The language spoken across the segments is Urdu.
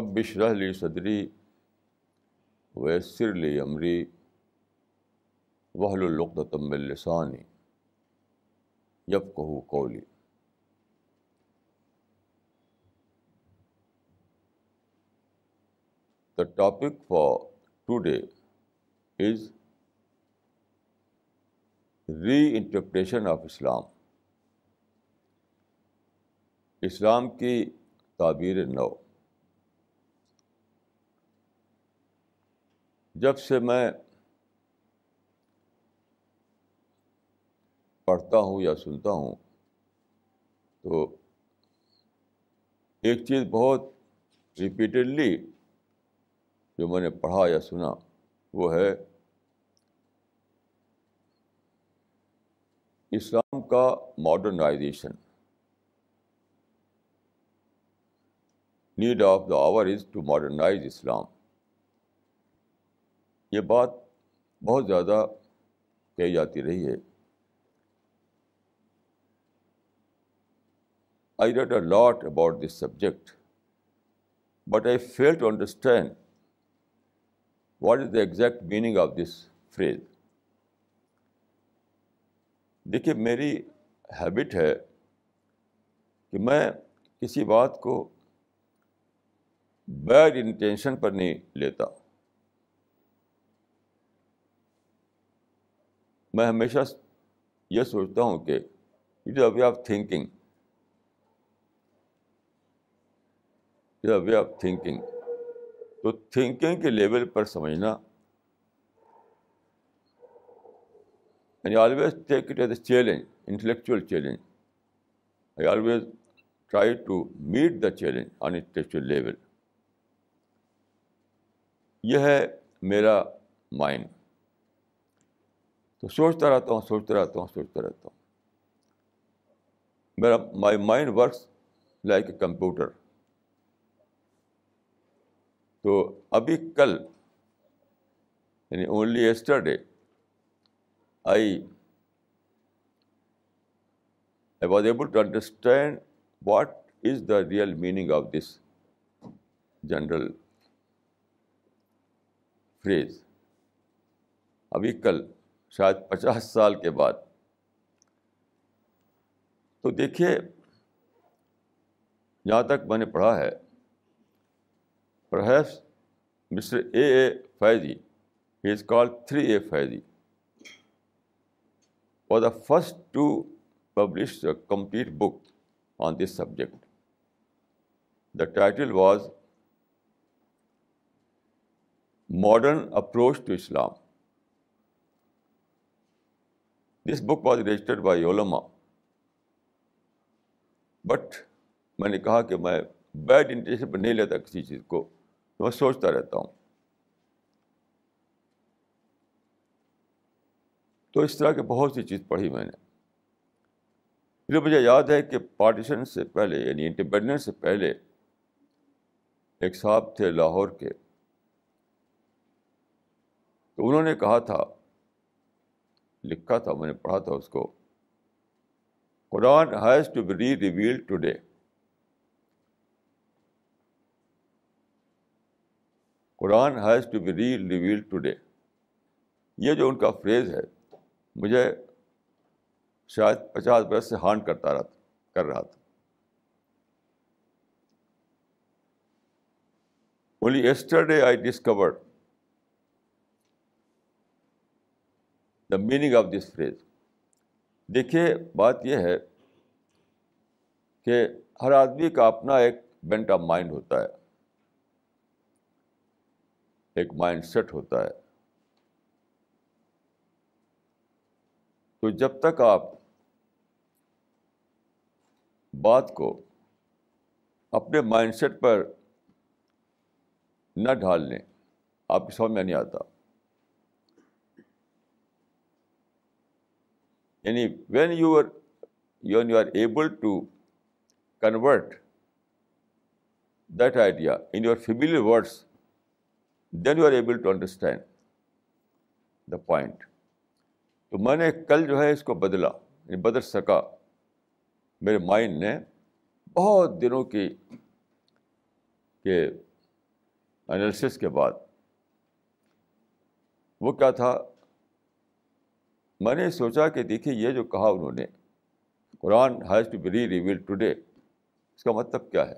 رب بشرح لی صدری ویسر لی عمری وحل القتم السانی یب کہو کولی the topic for today is reinterpretation of Islam Islam کی تعبیر نو۔ جب سے میں پڑھتا ہوں یا سنتا ہوں، تو ایک چیز بہت ریپیٹڈلی جو میں نے پڑھا یا سنا، وہ ہے اسلام کا modernisation need of the hour is to modernise Islam یہ بات بہت زیادہ کہی جاتی رہی ہے۔ I read a lot about this subject but I fail to understand what is the exact meaning of this phrase دیکھیے، میری ہیبٹ ہے کہ میں کسی بات کو بیڈ انٹینشن پر نہیں لیتا۔ میں ہمیشہ یہ سوچتا ہوں کہ it is a way of thinking it a way of thinking تو تھنکنگ کے لیول پر سمجھنا and always take it as a challenge intellectual challenge I always try to meet the challenge on intellectual level یہ ہے میرا مائنڈ تو سوچتا رہتا ہوں، سوچتا رہتا ہوں، سوچتا رہتا ہوں۔ میرا my mind works like a computer تو ابھی کل یعنی only yesterday I I was able to understand what is the real meaning of this general phrase ابھی کل شاید پچاس سال کے بعد۔ تو دیکھیے جہاں تک میں نے پڑھا ہے perhaps mister A A Faizi he is call three A Faizi اور the first to publish complete book on this subject the title was modern approach to Islam this book was registered by علما بٹ میں نے کہا کہ میں بیڈ انٹینشن پہ نہیں لیتا کسی چیز کو میں سوچتا رہتا ہوں تو اس طرح کی بہت سی چیز پڑھی میں نے پھر مجھے یاد ہے کہ پارٹیشن سے پہلے یعنی انڈیپینڈنس سے پہلے ایک صاحب تھے لاہور کے تو انہوں نے کہا تھا لکھا تھا، میں نے پڑھا تھا اس کو۔ Quran has to be re reveal today Quran has to be re reveal today یہ جو ان کا فریز ہے، مجھے شاید پچاس برس سے ہانٹ کرتا رہا، کر رہا تھا۔ Only yesterday I discovered the meaning of this phrase دیکھیے، بات یہ ہے کہ ہر آدمی کا اپنا ایک بینٹ آف مائنڈ ہوتا ہے۔ ایک مائنڈ سیٹ ہوتا ہے۔ تو جب تک آپ بات کو اپنے مائنڈ سیٹ پر نہ ڈھال لیں، آپ کی سمجھ میں نہیں آتا۔ یعنی when you are when you are able to convert that idea in your family words then you are able to understand the point تو میں نے کل جو ہے اس کو بدلا یعنی بدل سکا۔ میرے مائنڈ نے بہت دنوں کی کہ انالسس کے بعد وہ کیا تھا؟ میں نے سوچا کہ دیکھیے یہ جو کہا انہوں نے، Quran has to be re reveal today اس کا مطلب کیا ہے؟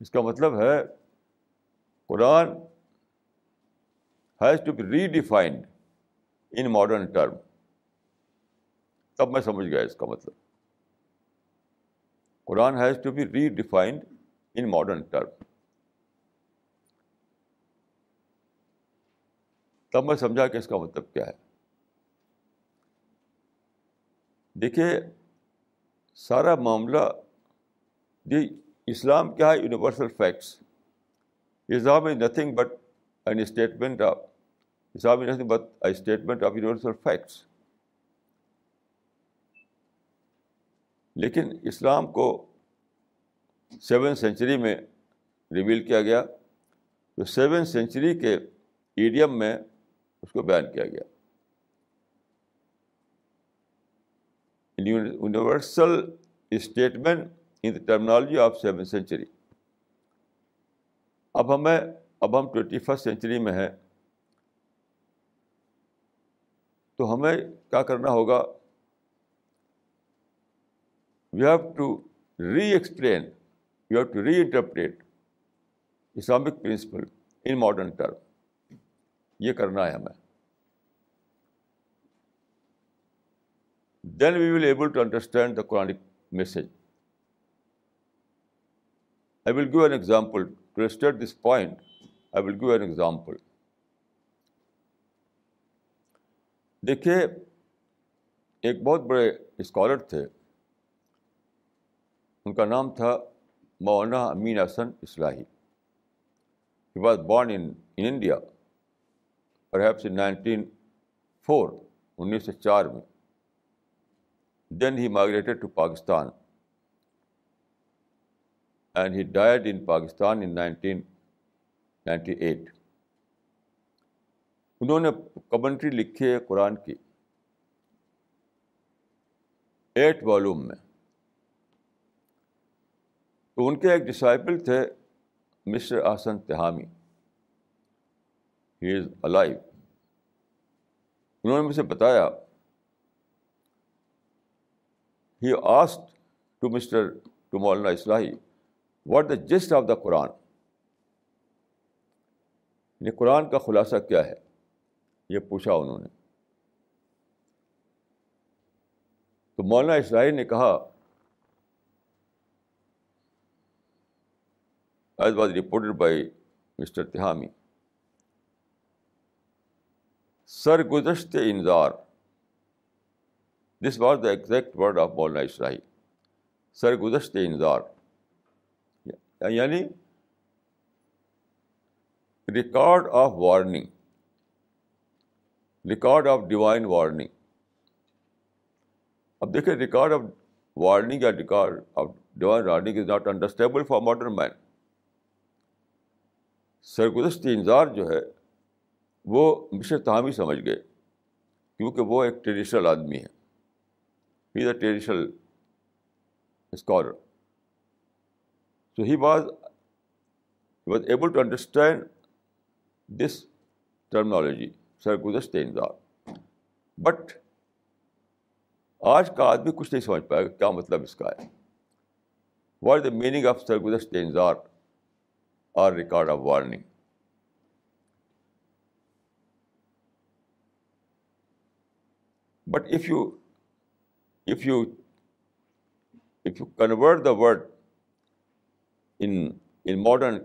اس کا مطلب ہے Quran has to be re defined in modern term تب میں سمجھ گیا اس کا مطلب۔ Quran has to be re defined in modern term تب میں سمجھا کہ اس کا مطلب کیا ہے۔ دیکھیے، سارا معاملہ جی اسلام کیا ہے universal facts Islam is nothing but an statement of Islam is nothing but a statement of universal facts لیکن اسلام کو سیون سینچری میں ریویل کیا گیا۔ تو سیون سینچری کے ایڈیم میں اس کو بیان کیا گیا۔ Universal statement in the terminology of seven century اب ہمیں اب ہم ٹوینٹی فسٹ سینچری میں ہیں۔ تو ہمیں کیا کرنا ہوگا؟ We have to re explain you have to re interpret Islamic principle in modern term یہ کرنا ہے ہمیں۔ Then we will able to understand the Quranic message I will give an example to state this point I will give an example دیکھیے، ایک بہت بڑے اسکالر تھے۔ ان کا نام تھا Maulana Amin Hasan Islahi. He was born in India perhaps nineteen four انیس سو چار میں then he migrated to Pakistan and he died in Pakistan in nineteen ninety eight انہوں نے کمنٹری لکھی ہے قرآن کی. ایٹ والوم میں. تو ان کے ایک ڈسائپل تھے مسٹر آسن تہامی. ہی از الائیو انہوں نے مجھے بتایا he asked to mister to Maulana Islahi what the gist of the Quran یعنی قرآن کا خلاصہ کیا ہے؟ یہ پوچھا انہوں نے۔ تو مولانا اصلاحی نے کہا as was reported by mister Tahami سرگزشت Anzar this was the exact word of Maulana اسرائی سرگزشت انظار یعنی record of warning. Record of divine warning. اب دیکھیں، ریکارڈ آف وارننگ یا record of divine warning is not understandable for modern man سرگزشت انظار جو ہے وہ مشر تہامی سمجھ گئے، کیونکہ وہ ایک ٹریڈیشنل آدمی ہے he is a traditional scholar so he was was able to understand this terminology سرگزشت انظار بٹ آج کا آدمی کچھ نہیں سمجھ پائے گا کیا مطلب اس کا ہے۔ What is the meaning of سرگزشت انظار اور record of warning but if you if you if you convert the word in in modern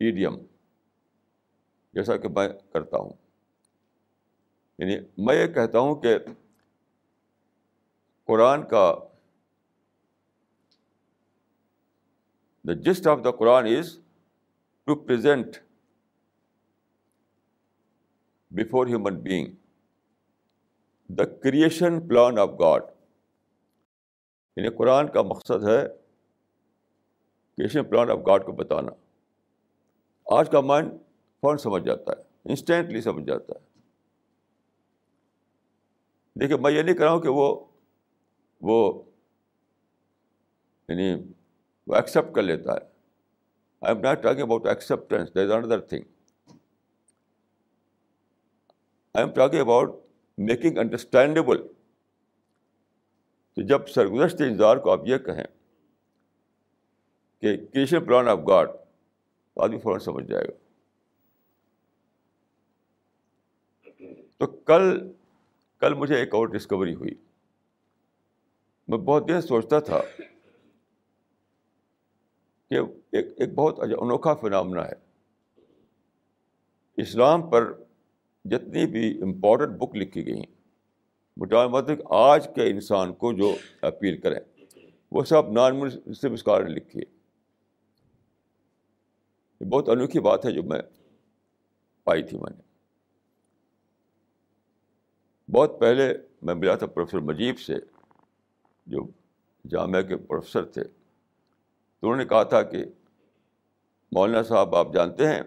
idiom جیسا کہ میں کرتا ہوں یعنی میں یہ کہتا ہوں کہ قرآن کا the gist of the Quran is to present before human being the creation plan of God یعنی قرآن کا مقصد ہے کریشن پلان آف گاڈ کو بتانا. آج کا مائنڈ فون سمجھ جاتا ہے انسٹینٹلی سمجھ جاتا ہے۔ دیکھیے، میں یہ نہیں کر رہا ہوں کہ وہ وہ یعنی وہ ایکسیپٹ کر لیتا ہے۔ I am not talking about acceptance is another thing I am talking about making understandable کہ جب سرگزشت انتظار کو آپ یہ کہیں کہ کریشن پلان آف گاڈ، تو آدمی فوراً سمجھ جائے گا۔ تو کل کل مجھے ایک اور ڈسکوری ہوئی۔ میں بہت دیر سوچتا تھا کہ ایک ایک بہت اچھا انوکھا فنامنا ہے۔ اسلام پر جتنی بھی امپورٹنٹ بک لکھی گئی ہیں۔ مطابق آج کے انسان کو جو اپیل کریں وہ سب نان مسلم اسکالر لکھی ہے یہ بہت انوکھی بات ہے جو میں پائی تھی میں نے۔ بہت پہلے میں ملا تھا پروفیسر مجیب سے، جو جامعہ کے پروفیسر تھے۔ تو انہوں نے کہا تھا کہ مولانا صاحب، آپ جانتے ہیں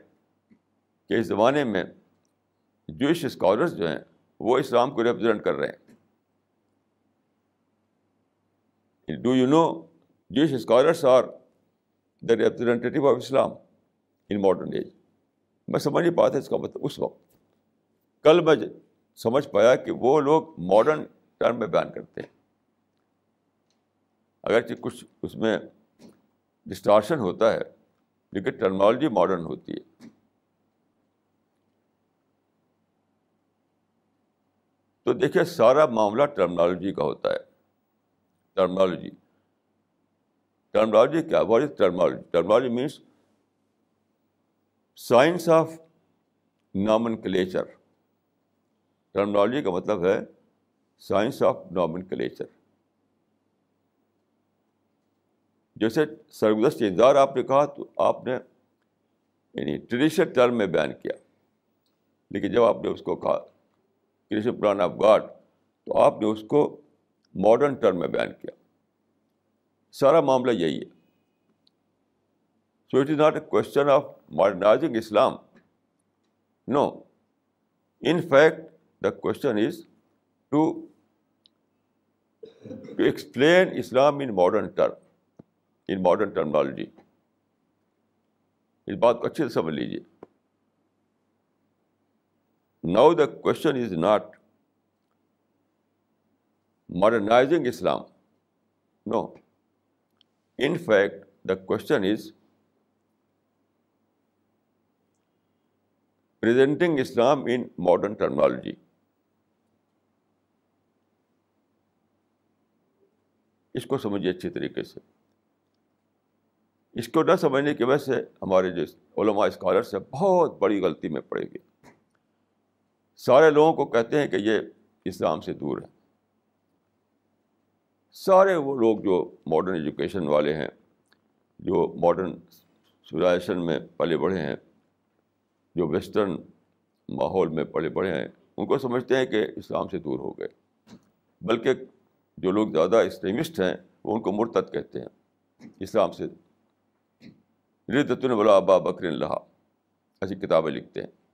کہ اس زمانے میں جوئش اسکالرس جو ہیں، وہ اسلام کو ریپرزینٹ کر رہے ہیں۔ ڈو یو نو جوش scholars are the representative of Islam in modern age میں سمجھ نہیں پاتا اس کا مطلب اس وقت۔ کل میں سمجھ پایا کہ وہ لوگ ماڈرن ٹرم میں بیان کرتے ہیں۔ اگرچہ کچھ اس میں ڈسٹارشن ہوتا ہے، لیکن ٹرمنالوجی ماڈرن ہوتی ہے۔ تو دیکھیے سارا معاملہ ٹرمنالوجی کا ہوتا ہے۔ ٹرمنالوجی ٹرمنالوجی کیا؟ What is terminology terminology means science of nomenclature terminology کا مطلب ہے سائنس آف نامن کلیچر جیسے سرگزشت انتظار آپ نے کہا تو آپ نے یعنی ٹریڈیشنل ٹرم میں بیان کیا، لیکن جب آپ نے اس کو کہا کرشن پلان آف گاڈ تو آپ نے اس کو ماڈرن ٹرم میں بیان کیا۔ سارا معاملہ یہی ہے۔ So it is not a question of modernising Islam no in fact the question is to to explain Islam in modern term in modern terminology اس بات کو اچھے سے سمجھ لیجیے now the question is not modernising Islam no in fact the question is presenting Islam in modern terminology اس کو سمجھیے اچھی طریقے سے اس کو نہ سمجھنے کی وجہ سے ہمارے جو علماء اسکالرس ہیں بہت بڑی غلطی میں پڑے گی سارے لوگوں کو کہتے ہیں کہ یہ اسلام سے دور ہے۔ سارے وہ لوگ جو ماڈرن ایجوکیشن والے ہیں، جو ماڈرن سوائزیشن میں پلے بڑھے ہیں، جو ویسٹرن ماحول میں پلے بڑھے ہیں، ان کو سمجھتے ہیں کہ اسلام سے دور ہو گئے۔ بلکہ جو لوگ زیادہ اسٹریمسٹ ہیں، وہ ان کو مرتد کہتے ہیں، اسلام سے۔ ردتن ولا ابا بکر اللہ ایسی کتابیں لکھتے ہیں۔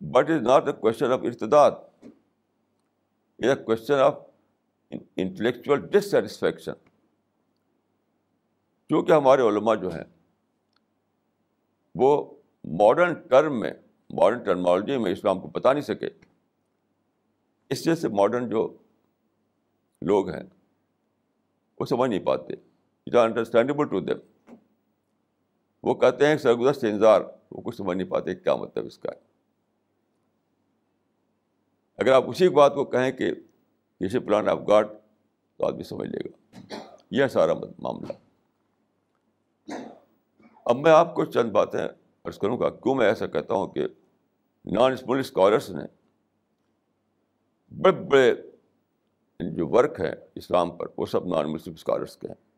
But is not a question of ارتداد is a question of intellectual dissatisfaction کیونکہ ہمارے علماء جو ہیں وہ ماڈرن ٹرم میں ماڈرن ٹرمالوجی میں اسلام کو بتا نہیں سکے اس وجہ سے ماڈرن جو لوگ ہیں، وہ سمجھ نہیں پاتے. It are understandable to them وہ کہتے ہیں سرگزشت انتظار وہ کچھ سمجھ نہیں پاتے کیا مطلب اس کا ہے. اگر آپ اسی بات کو کہیں کہ جیسے پلان آف گاڈ تو آدمی سمجھ لے گا۔ یہ سارا معاملہ۔ اب میں آپ کو چند باتیں عرض کروں گا۔ کیوں میں ایسا کہتا ہوں کہ نان اسمول اسکالرس نے بڑے بڑے جو ورک ہیں اسلام پر، وہ سب نان مسلم اسکالرس کے ہیں۔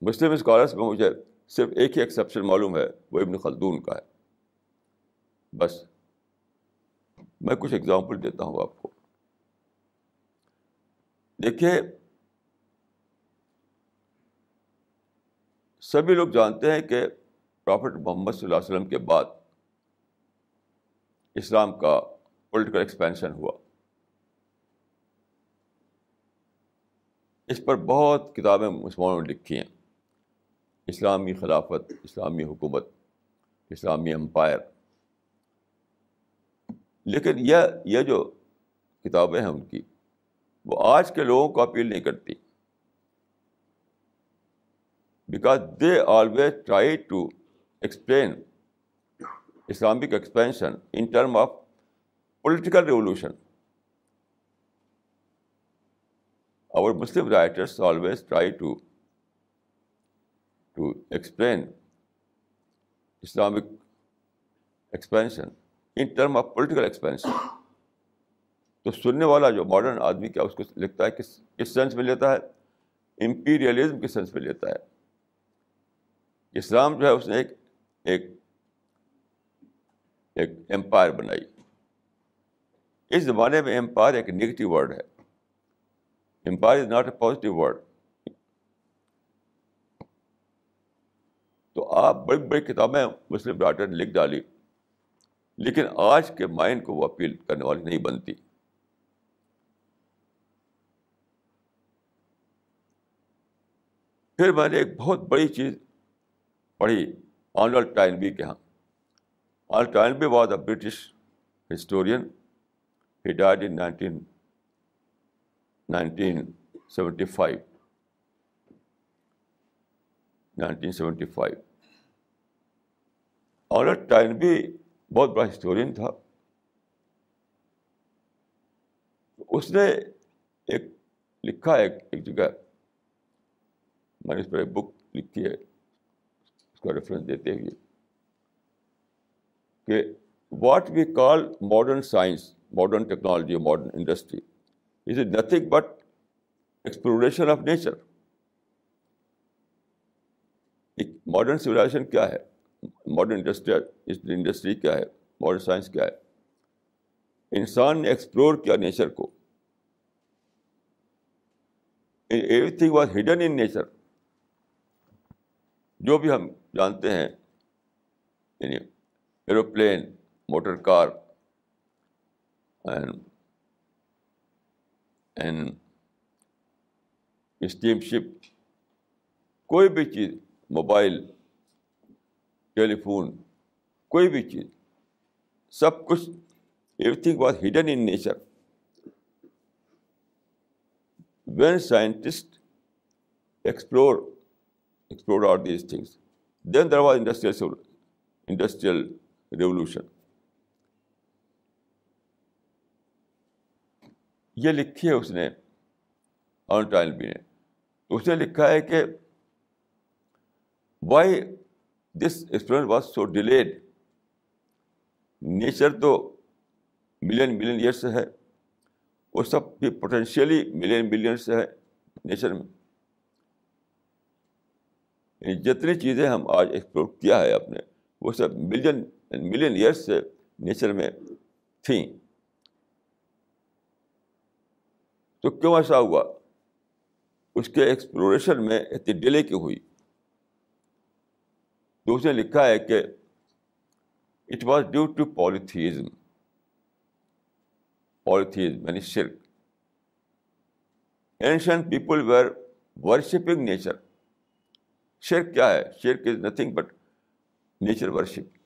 مسلم اسکالرس میں مجھے صرف ایک ہی ایکسیپشن معلوم ہے، وہ ابن خلدون کا ہے۔ بس۔ میں کچھ اگزامپل دیتا ہوں آپ کو۔ دیکھیے، سبھی لوگ جانتے ہیں کہ پرافٹ محمد صلی اللہ علیہ وسلم کے بعد اسلام کا پولیٹیکل ایکسپینشن ہوا۔ اس پر بہت کتابیں مسلمانوں نے لکھی ہیں۔ اسلامی خلافت، اسلامی حکومت، اسلامی امپائر لیکن یہ یہ جو کتابیں ہیں ان کی، وہ آج کے لوگوں کو اپیل نہیں کرتی۔ Because they always try to explain Islamic expansion in term of political revolution our Muslim writers always try to explain Islamic expansion in terms of political expansion. تو سننے والا جو ماڈرن آدمی کیا اس کو لکھتا ہے، کس کس سینس میں لیتا ہے؟ امپیریلزم کس سینس میں لیتا ہے۔ اسلام جو ہے، اس نے ایک ایک ایک امپائر بنائی۔ اس زمانے میں امپائر ایک نگیٹو ورڈ ہے۔ Empire is not a positive word تو آپ بڑی بڑی کتابیں مسلم رائٹر نے لکھ ڈالی۔ لیکن آج کے مائنڈ کو وہ اپیل کرنے والی نہیں بنتی۔ پھر میں نے ایک بہت بڑی چیز پڑھی آنلڈ ٹائنبی کے یہاں Arnold Toynbee was a British historian, he died in nineteen nineteen seventy five. Nineteen seventy five. اور ٹائن بھی بہت بڑا ہسٹورین تھا۔ اس نے ایک لکھا ہے ایک جگہ میں نے اس پر ایک بک لکھی ہے، اس کا ریفرنس دیتے ہوئے کہ what we call modern science modern technology modern industry is nothing but exploration of nature modern civilisation کیا ہے؟ ماڈرن انڈسٹری انڈسٹری کیا ہے ماڈرن سائنس کیا ہے؟ انسان نے ایکسپلور کیا نیچر کو۔ Everything was hidden in nature جو بھی ہم جانتے ہیں یعنی aeroplane motor car and and steamship کوئی بھی چیز موبائل ٹیلی فون کوئی بھی چیز۔ سب کچھ everything was hidden in nature when scientist explore explore are these things then there was industrial industrial revolution یہ لکھی ہے اس نے بھی نے۔ اس نے لکھا ہے کہ why this experience was so delayed nature تو ملین ملین ایئرس سے ہے. وہ سب بھی پوٹینشیلی ملین ملین سے ہے نیچر میں. یعنی جتنی چیزیں ہم آج ایکسپلور کیا ہے اپنے، وہ سب ملین ملین ایئرس سے نیچر میں تھیں. تو کیوں ایسا ہوا؟ اس کے ایکسپلوریشن میں اتنی ڈیلے کی ہوئی؟ تو اس نے لکھا ہے کہ it was due to polytheism polytheism یعنی شرک. Ancient people were worshipping nature شرک کیا ہے؟ شرک is nothing but nature worship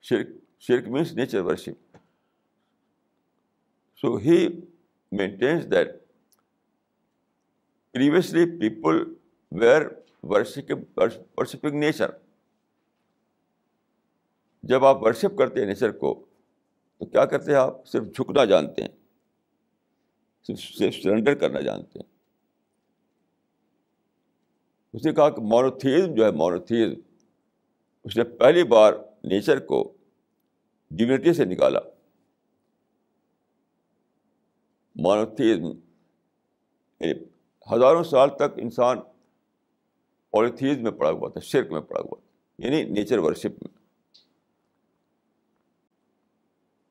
شرک شرک means nature worship so he maintains that previously people were worshipping nature جب آپ ورشپ کرتے ہیں نیچر کو، تو کیا کرتے ہیں آپ؟ صرف جھکنا جانتے ہیں، صرف صرف سرنڈر کرنا جانتے ہیں۔ اس نے کہا کہ مونوتھیزم جو ہے مونوتھیزم اس نے پہلی بار نیچر کو ڈیونٹی سے نکالا۔ مانوتھیزم یعنی ہزاروں سال تک انسان پولیتھیز میں پڑا ہوا تھا، شرک میں پڑا ہوا تھا یعنی نیچر ورشپ میں۔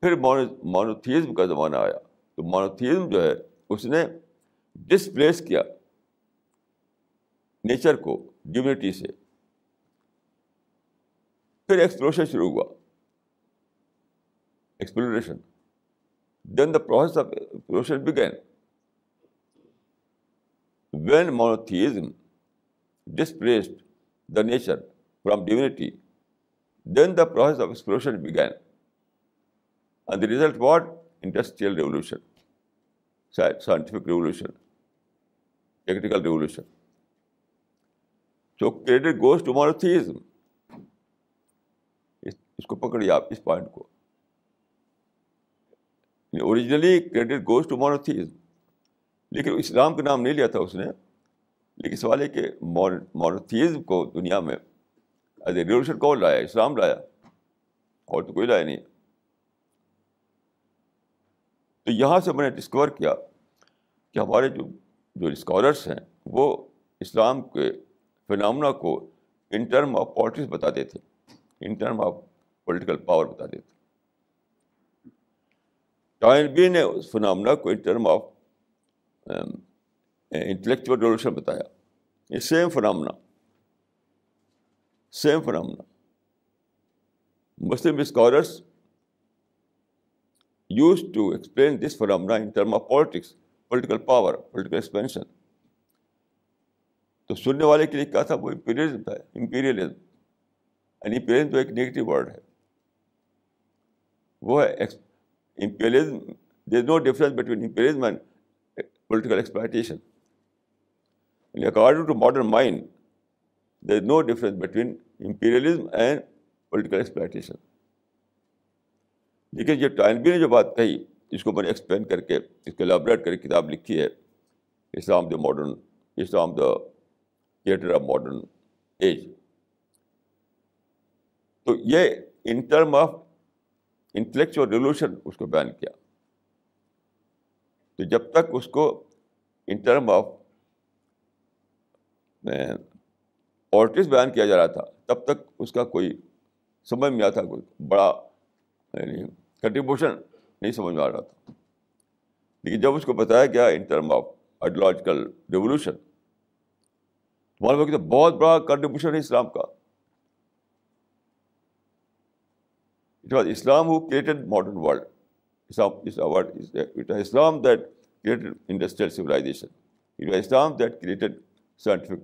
پھر مانوتھیزم کا زمانہ آیا۔ تو مانوتھیزم جو ہے، اس نے ڈسپلیس کیا نیچر کو ڈیونٹی سے۔ پھر ایکسپلوشن شروع ہوا۔ Exploration then the process of explosion begin when monotheism dispersed the nature from divinity then the process of explosion begin and the result what industrial revolution scientific revolution technical revolution so credit goes to monotheism اس کو پکڑیے آپ اس پوائنٹ کو originally credit goes to monotheism لیکن اسلام کا نام نہیں لیا تھا اس نے لیکن سوال ہے کہ مونوتھیزم کو دنیا میں ایز اے ریولیوشن کون لایا؟ اسلام لایا؟ اور تو کوئی لایا نہیں۔ تو یہاں سے میں نے ڈسکور کیا کہ ہمارے جو جو اسکالرس ہیں، وہ اسلام کے فنامنا کو ان ٹرم آف پالیٹکس بتاتے تھے۔ In term of political power بتاتے تھے۔ ٹائن بی نے اس فنامنا کو in term of intellectual revolution بتایا۔ یہ same phenomena same phenomena Muslim scholars use to explain this phenomena in term of politics political power political expansion تو سننے والے کے لیے کیا تھا؟ وہ امپیریلزم تھا امپیریلزم یعنی امپیریلزم تو ایک نگیٹو ورڈ ہے۔ وہ ہے imperialism there is no difference between imperialism and political exploitation according to modern mind there is no difference between imperialism and political exploitation لیکن یہ ٹائم بھی نے جو بات کہی جس کو میں نے ایکسپلین کر کے، اس کو لیبریٹ کر کے کتاب لکھی ہے، Islam the modern Islam the theatre of modern age تو یہ in term of intellectual revolution اس کو بیان کیا۔ تو جب تک اس کو ان ٹرم آف پالٹکس بیان کیا جا رہا تھا، تب تک اس کا کوئی سمجھ میں آتا کوئی بڑا یعنی کنٹریبیوشن نہیں سمجھ میں آ رہا تھا۔ لیکن جب اس کو بتایا گیا in term of ideological revolution معلوم کہ بہت بڑا کنٹریبیوشن ہے اسلام کا۔ It was Islam who created modern world Islam that created industrial civilisation it was Islam that created scientific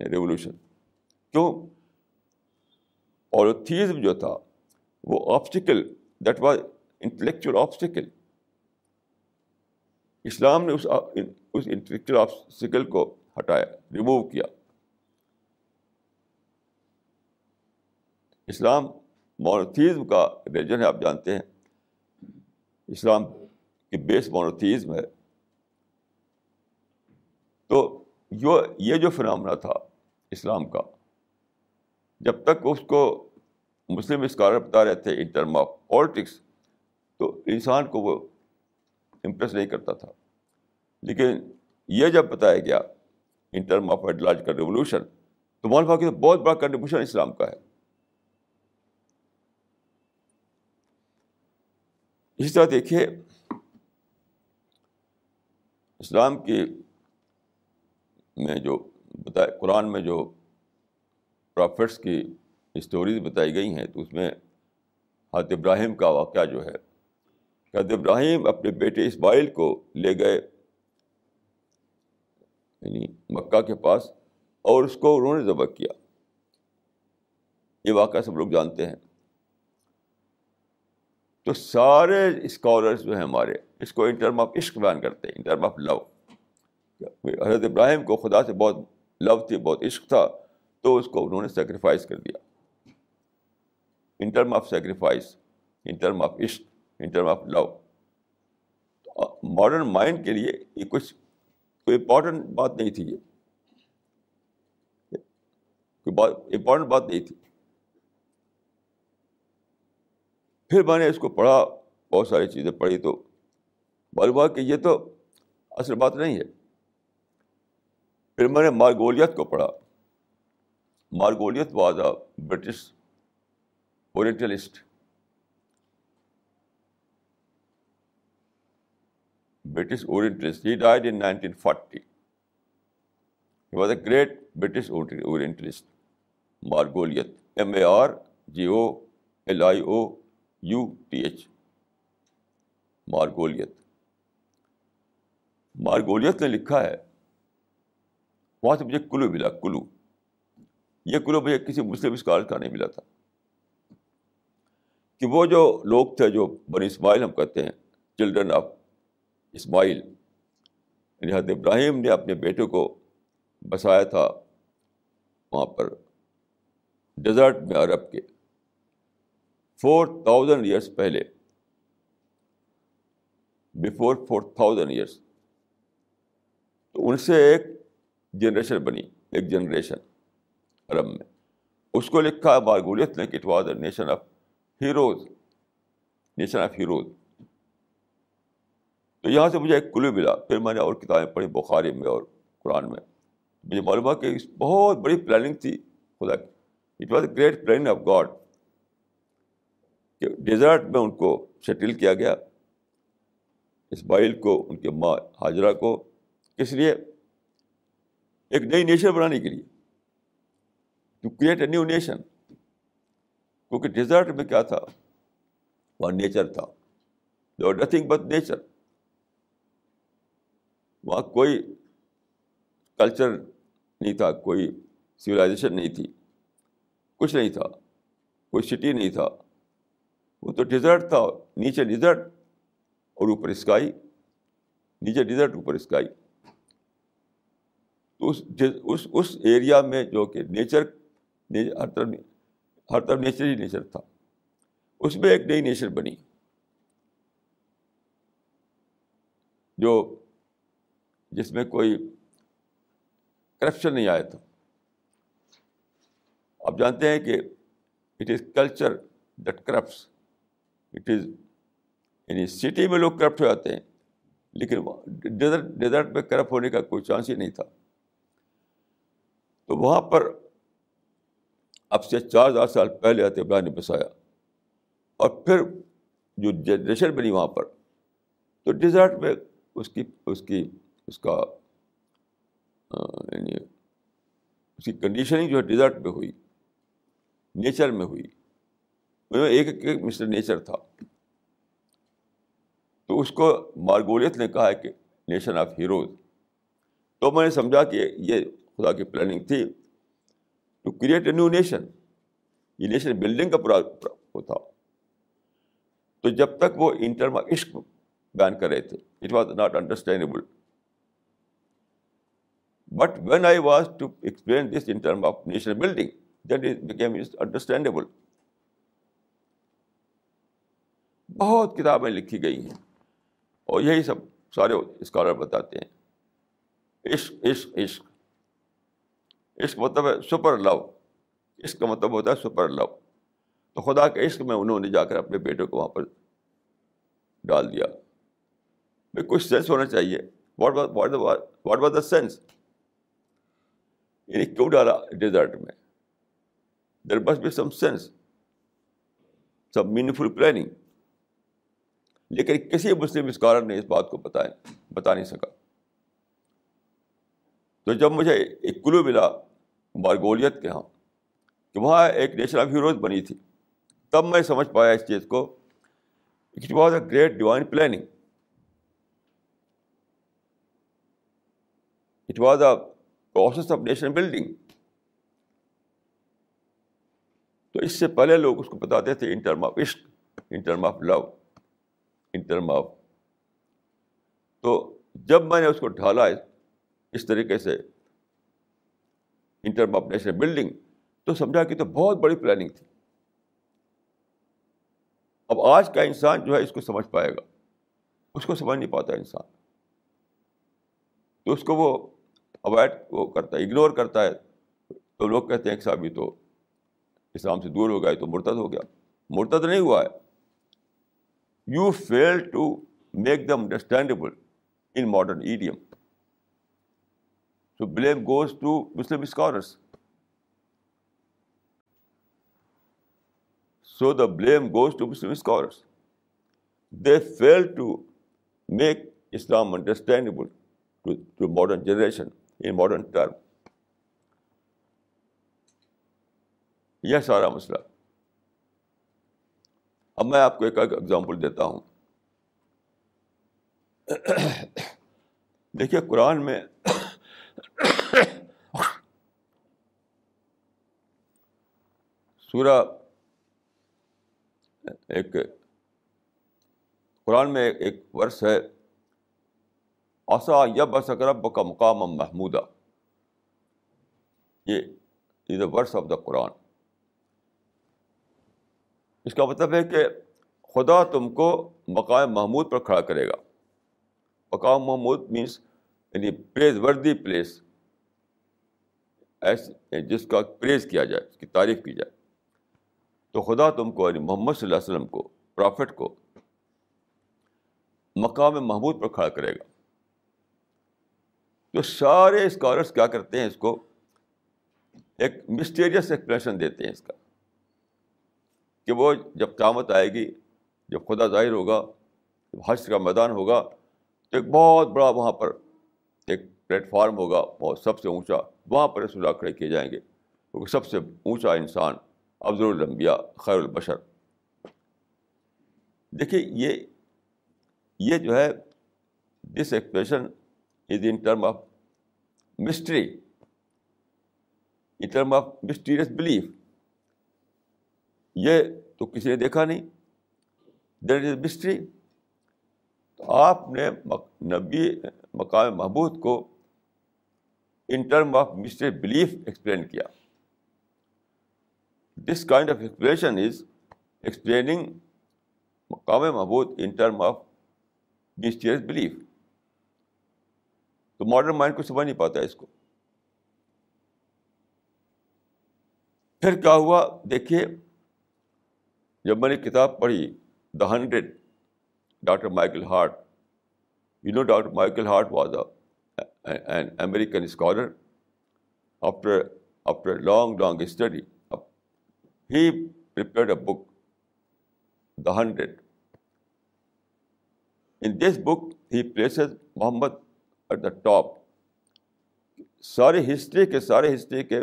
revolution کیوں اور تھیزم جو تھا وہ obstacle that was intellectual obstacle Islam نے اس اس انٹلیکچوئل آبسٹیکل کو ہٹایا ریموو کیا اسلام مونوتھیزم کا ریجن ہے آپ جانتے ہیں اسلام کی بیس مونوتھیزم ہے تو یہ جو فنامنا تھا اسلام کا، جب تک اس کو مسلم اسکالر بتا رہے تھے ان ٹرم آف پالٹکس تو انسان کو وہ امپریس نہیں کرتا تھا۔ لیکن یہ جب بتایا گیا in term of ideological revolution تو مولفا کہ بہت بڑا کنٹریبیوشن اسلام کا ہے۔ اسی طرح دیکھیے، اسلام کی میں جو بتایا، قرآن میں جو پرافٹس کی اسٹوریز بتائی گئی ہیں، تو اس میں حضرت ابراہیم کا واقعہ جو ہے، کہ حضرت ابراہیم اپنے بیٹے اسماعیل کو لے گئے یعنی مکہ کے پاس، اور اس کو انہوں نے ذبح کیا۔ یہ واقعہ سب لوگ جانتے ہیں۔ تو سارے اسکالرس جو ہیں ہمارے، اس کو ان ٹرم آف عشق بیان کرتے ہیں ان ٹرم آف لو حضرت ابراہیم کو خدا سے بہت لو تھی، بہت عشق تھا، تو اس کو انہوں نے سیکریفائز کر دیا۔ In term of sacrifice in term of عشق in term of love modern mind کے لیے یہ کچھ، کوئی امپورٹنٹ بات نہیں تھی یہ۔ کوئی بات امپورٹنٹ بات نہیں تھی۔ پھر میں نے اس کو پڑھا، بہت ساری چیزیں پڑھی تو معلوم ہوا کہ یہ تو اصل بات نہیں ہے۔ پھر میں نے مارگولیت کو پڑھا۔ Margoliouth was a British orientalist British orientalist he died in nineteen forty he was a great British orientalist Margoliouth M A R G O L I O U T H Margoliouth Margoliouth نے لکھا ہے وہاں سے مجھے کلو ملا، کلو۔ یہ کلو مجھے کسی مسلم اسکالر کا نہیں ملا تھا۔ کہ وہ جو لوگ تھے، جو بنی اسماعیل ہم کہتے ہیں چلڈرن آف اسماعیل یعنی حضرت ابراہیم نے اپنے بیٹے کو بسایا تھا وہاں پر ڈیزرٹ میں عرب کے۔ فور تھاؤزینڈ ایئرس پہلے بفور فور تھاؤزینڈ ایئرس تو ان سے ایک جنریشن بنی، ایک جنریشن عرب میں۔ اس کو لکھا مارگولیت نے کہ it was a nation of heroes nation of heroes تو یہاں سے مجھے ایک کلو ملا، پھر میں نے اور کتابیں پڑھی بخاری میں اور قرآن میں۔ مجھے معلوم کہ بہت بڑی پلاننگ تھی خدا کی۔ It was a great planning of God کہ ڈیزرٹ میں ان کو سیٹل کیا گیا، اسماعیل کو، ان کے ماں حاجرہ کو، کس لیے؟ ایک نئی نیشن بنانے کے لیے۔ To create a new nation کیونکہ ڈیزرٹ میں کیا تھا؟ وہاں نیچر تھا۔ نتھنگ بٹ نیچر وہاں کوئی کلچر نہیں تھا، کوئی سویلائزیشن نہیں تھی۔ کچھ نہیں تھا، کوئی سٹی نہیں تھا۔ وہ تو ڈیزرٹ تھا، نیچے ڈیزرٹ اور اوپر اسکائی نیچے ڈیزرٹ اوپر اسکائی تو اس اس اس ایریا میں جو کہ نیچر ہر طرف ہر طرف نیچر ہی نیچر تھا۔ اس میں ایک نئی نیچر بنی۔ جو جس میں کوئی کرپشن نہیں آیا تھا۔ آپ جانتے ہیں کہ it is culture that corrupts it is یعنی سٹی میں لوگ کرپٹ ہو جاتے ہیں، لیکن ڈیزرٹ ڈیزرٹ میں کرپٹ ہونے کا کوئی چانس ہی نہیں تھا۔ تو وہاں پر اب سے چار ہزار سال پہلے آتے ابراہیم نے بسایا۔ اور پھر جو جنریشن بنی وہاں پر، تو ڈیزرٹ میں اس کی اس کی، اس کا یعنی اس کی کنڈیشننگ جو ہے ڈیزرٹ میں ہوئی، نیچر میں ہوئی۔ مطلب ایک ایک مسٹر نیچر تھا۔ تو اس کو مارگولیت نے کہا ہے کہ نیشن آف ہیروز۔ تو میں نے سمجھا کہ یہ خدا کی پلاننگ تھی to create a new nation یہ نیشن بلڈنگ کا پورا وہ تھا. تو جب تک وہ انٹرم عشق بیان کر رہے تھے it was not understandable but when I was to explain this in term of national building that is became understandable بہت کتابیں لکھی گئی ہیں اور یہی سب سارے اسکالر بتاتے ہیں. عشق عشق عشق. عشق مطلب ہے سپر لو۔ عشق کا مطلب ہوتا ہے سپر لو۔ تو خدا کے عشق میں انہوں نے جا کر اپنے بیٹے کو وہاں پر ڈال دیا۔ بھائی کچھ سینس ہونا چاہیے۔ What what what was the sense یعنی کیوں ڈالا ڈیزرٹ میں؟ There must be some sense some meaningful planning لیکن کسی مسلم اسکالر نے اس بات کو بتایا، بتا نہیں سکا۔ تو جب مجھے ایک کلو ملا مارگولیت کے ہاں کہ وہاں ایک نیشن آف ہیروز بنی تھی۔ تب میں سمجھ پایا اس چیز کو it was a great divine planning. It was a process of nation building تو اس سے پہلے لوگ اس کو بتاتے تھے ان ٹرم آف عشق in term of love in term of تو جب میں نے اس کو ڈھالا اس طریقے سے in term of national building تو سمجھا کہ تو بہت بڑی پلاننگ تھی۔ اب آج کا انسان جو ہے اس کو سمجھ پائے گا۔ اس کو سمجھ نہیں پاتا انسان۔ تو اس کو وہ اوائڈ وہ کرتا ہے اگنور کرتا ہے۔ تو لوگ کہتے ہیں کہ صاحب یہ تو اسلام سے دور ہو گیا تو مرتد ہو گیا۔ مرتد نہیں ہوا ہے۔ You fail to make them understandable in modern idiom so blame goes to Muslim scholars so the blame goes to Muslim scholars they fail to make Islam understandable to modern generation in modern term یہ سارا مسئلہ اب میں آپ کو ایک ایگزامپل دیتا ہوں دیکھیے قرآن میں سورہ ایک قرآن میں ایک ورس ہے آسا یب اسکرب کا مقام محمودہ یہ از اے ورس آف دا قرآن اس کا مطلب ہے کہ خدا تم کو مقام محمود پر کھڑا کرے گا۔ مقام محمود مینس یعنی پریز وردی پلیس ایسے یعنی جس کا پریز کیا جائے اس کی تعریف کی جائے۔ تو خدا تم کو یعنی محمد صلی اللہ علیہ وسلم کو پرافٹ کو، مقام محمود پر کھڑا کرے گا۔ تو سارے اسکالرس کیا کرتے ہیں اس کو؟ ایک مسٹیریس ایکسپلیشن دیتے ہیں اس کا۔ کہ وہ جب قیامت آئے گی، جب خدا ظاہر ہوگا، جب حج کا میدان ہوگا، تو ایک بہت بڑا وہاں پر پلیٹ فارم ہوگا، بہت سب سے اونچا، وہاں پر رسول کھڑے کیے جائیں گے۔ کیونکہ سب سے اونچا انسان افضل الانبیاء، خیر البشر۔ دیکھیے، یہ یہ جو ہے this expression is in term of mystery in term of mysterious belief یہ تو کسی نے دیکھا نہیں۔ دیر از مسٹری آپ نے نبی، مقام محبود کو in term of mystery belief explain کیا this kind of expression is explaining مقام محبود in term of mysterious belief تو ماڈرن مائنڈ کو سمجھ نہیں پاتا اس کو پھر کیا ہوا دیکھیے جب میں نے کتاب پڑھی the hundred doctor Michael Hart you know doctor Michael Hart was an American scholar after after long long study he prepared a book the hundred in this book he places Muhammad at the top سارے ہسٹری کے سارے ہسٹری کے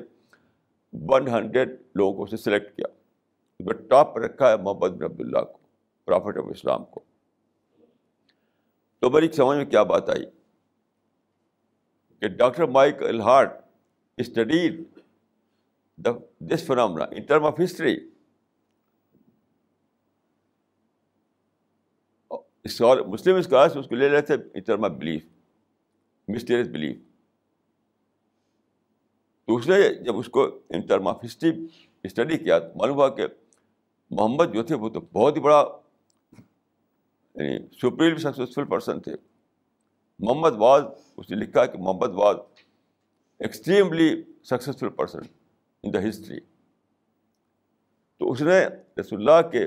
ون ہنڈریڈ لوگوں کو اسے سلیکٹ کیا ٹاپ رکھا ہے محمد بن عبد اللہ کو پرافٹ آف اسلام کو تو میری سمجھ میں کیا بات آئی کہ doctor mic Hart studied the this phenomena in term of history Muslim scholars اس کو لے رہے تھے in term of belief mysterious belief تو اس نے جب اس کو in term of history study کیا تو معلوم ہوا کہ محمد جو تھے وہ تو بہت ہی بڑا یعنی سپریل سکسیزفل پرسن تھے۔ محمد واز، اس نے لکھا کہ Muhammad was extremely successful person in the history تو اس نے رسول اللہ کے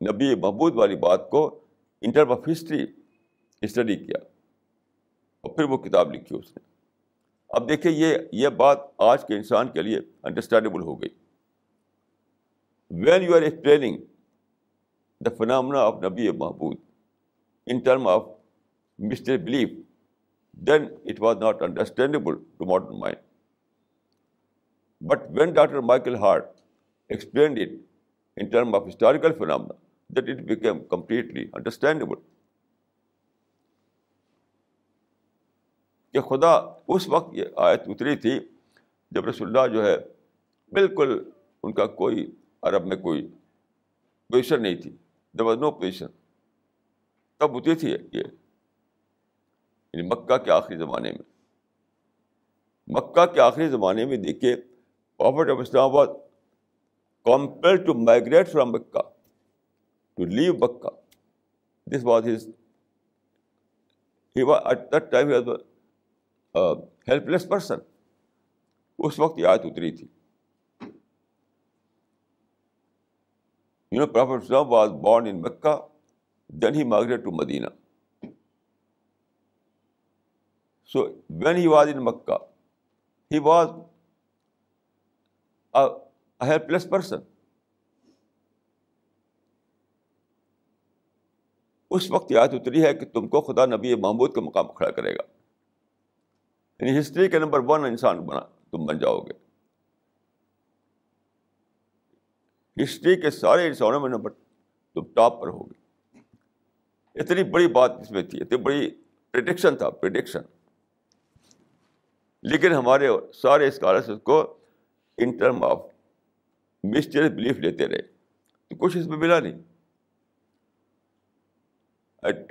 نبی محبود والی بات کو in term of history study کیا اور پھر وہ کتاب لکھی اس نے۔ اب دیکھیے یہ یہ بات آج کے انسان کے لیے انڈرسٹینڈیبل ہو گئی۔ When you are explaining the phenomena of نبی محبود in term of mystery belief then it was not understandable to modern mind but when doctor Michael Hart explained it in term of historical phenomena that it became completely understandable کہ خدا اس وقت یہ آیت اتری تھی جب رسول اللہ جو ہے بالکل ان کا کوئی عرب میں کوئی پوزیشن نہیں تھی. دیر واز نو پوزیشن تب اتری تھی یہ یعنی مکہ کے آخری زمانے میں۔ مکہ کے آخری زمانے میں دیکھیے پروفٹ آف اسلام آباد compare to migrate from Mecca, to leave Mecca. This was his at that time helpless person اس وقت یہ آیت اتری تھی۔ You know prophet Islam was born in Mecca then he migrate to Medina so when he was in Mecca he was helpless person اس وقت یاد اتری ہے کہ تم کو خدا نبی محمود کے مقام کھڑا کرے گا۔ یعنی ہسٹری کے نمبر ون انسان بنا، تم بن جاؤ گے۔ ہسٹری کے سارے انسانوں میں نمبر تم ٹاپ پر ہوگے۔ اتنی بڑی بات اس میں تھی، اتنی بڑی پریڈکشن تھا پریڈکشن لیکن ہمارے سارے اسکالرس کو in term of mysterious belief لیتے رہے۔ تو کچھ اس میں ملا نہیں۔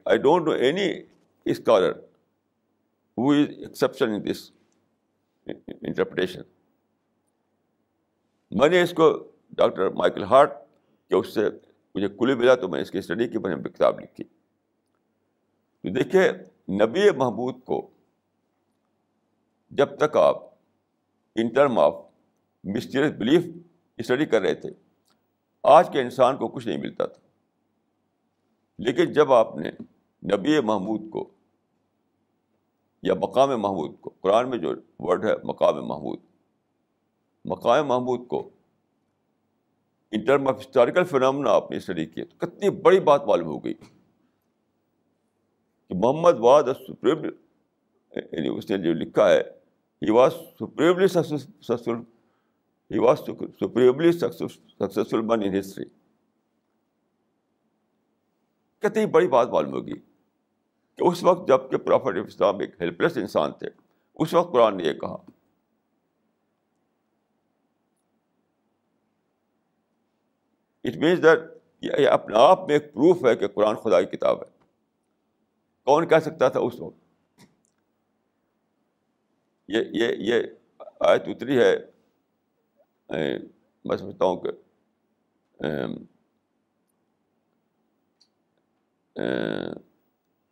I don't know any scholar who is exception in this interpretation میں نے اس کو ڈاکٹر مائیکل ہارٹ کہ اس سے مجھے کلی ملا تو میں اس کی اسٹڈی کی میں نے کتاب لکھی۔ تو دیکھیے، نبی محبود کو جب تک آپ in term of mysterious belief study کر رہے تھے، آج کے انسان کو کچھ نہیں ملتا تھا۔ لیکن جب آپ نے نبی محمود کو یا مقام محمود کو، قرآن میں جو ورڈ ہے مقام محمود مقام محمود کو in term of historical phenomena آپ نے اسٹڈی کیا، تو کتنی بڑی بات معلوم ہو گئی کہ محمد واد سپریم یعنی اس نے جو لکھا ہے he was supremely successful he was supremely successful man in history کتنی بڑی بات معلوم ہوگی کہ اس وقت جبکہ پروفٹ اسلام ایک ہیلپ لیس انسان تھے، اس وقت قرآن نے یہ کہا۔ اٹ مینس دیٹ یہ اپنے آپ میں ایک پروف ہے کہ قرآن خدا کی کتاب ہے۔ کون کہہ سکتا تھا اس وقت؟ یہ یہ یہ آیت اتری ہے۔ میں سمجھتا ہوں کہ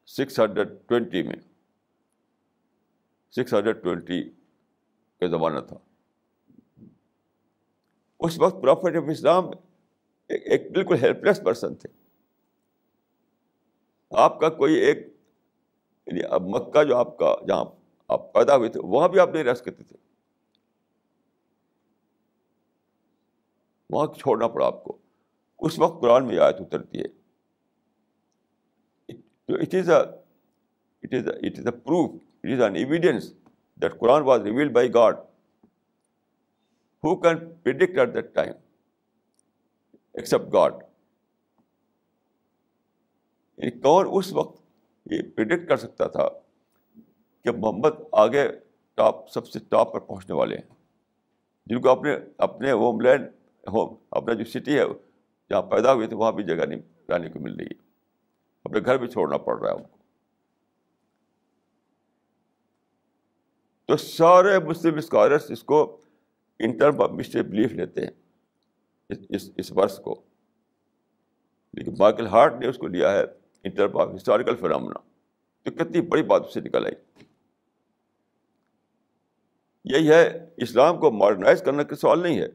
سکس ہنڈریڈ ٹوینٹی میں سکس ہنڈریڈ ٹوینٹی کا زمانہ تھا۔ اس وقت پروفیٹ آف اسلام ایک بالکل ہیلپ لیس پرسن تھے۔ آپ کا کوئی ایک یعنی اب مکہ جو آپ کا، جہاں آپ پیدا ہوئے تھے وہاں بھی آپ نہیں رہ سکتے تھے وہاں چھوڑنا پڑا آپ کو۔ اس وقت قرآن میں آیت اترتی ہے۔ It is a it is it is a proof it is an evidence that Quran was revealed by God who can predict at that time except God کون اس وقت یہ پرڈکٹ کر سکتا تھا؟ کہ محمد آگے ٹاپ، سب سے ٹاپ پر پہنچنے والے ہیں۔ جن کو اپنے اپنے ہوم لینڈ ہوم اپنا جو سٹی ہے، جہاں پیدا ہوئے تھے وہاں بھی جگہ نہیں، رہنے کو مل رہی ہے۔ اپنے گھر بھی چھوڑنا پڑ رہا ہے ان کو۔ تو سارے مسلم اسکالرس اس کو in term of mystery belief لیتے ہیں، اس اس ورس کو۔ لیکن مائیکل ہارٹ نے اس کو لیا ہے in term of historical phenomena. تو کتنی بڑی بات اس سے نکل آئی۔ یہی ہے، اسلام کو ماڈرنائز کرنے کا سوال نہیں ہے۔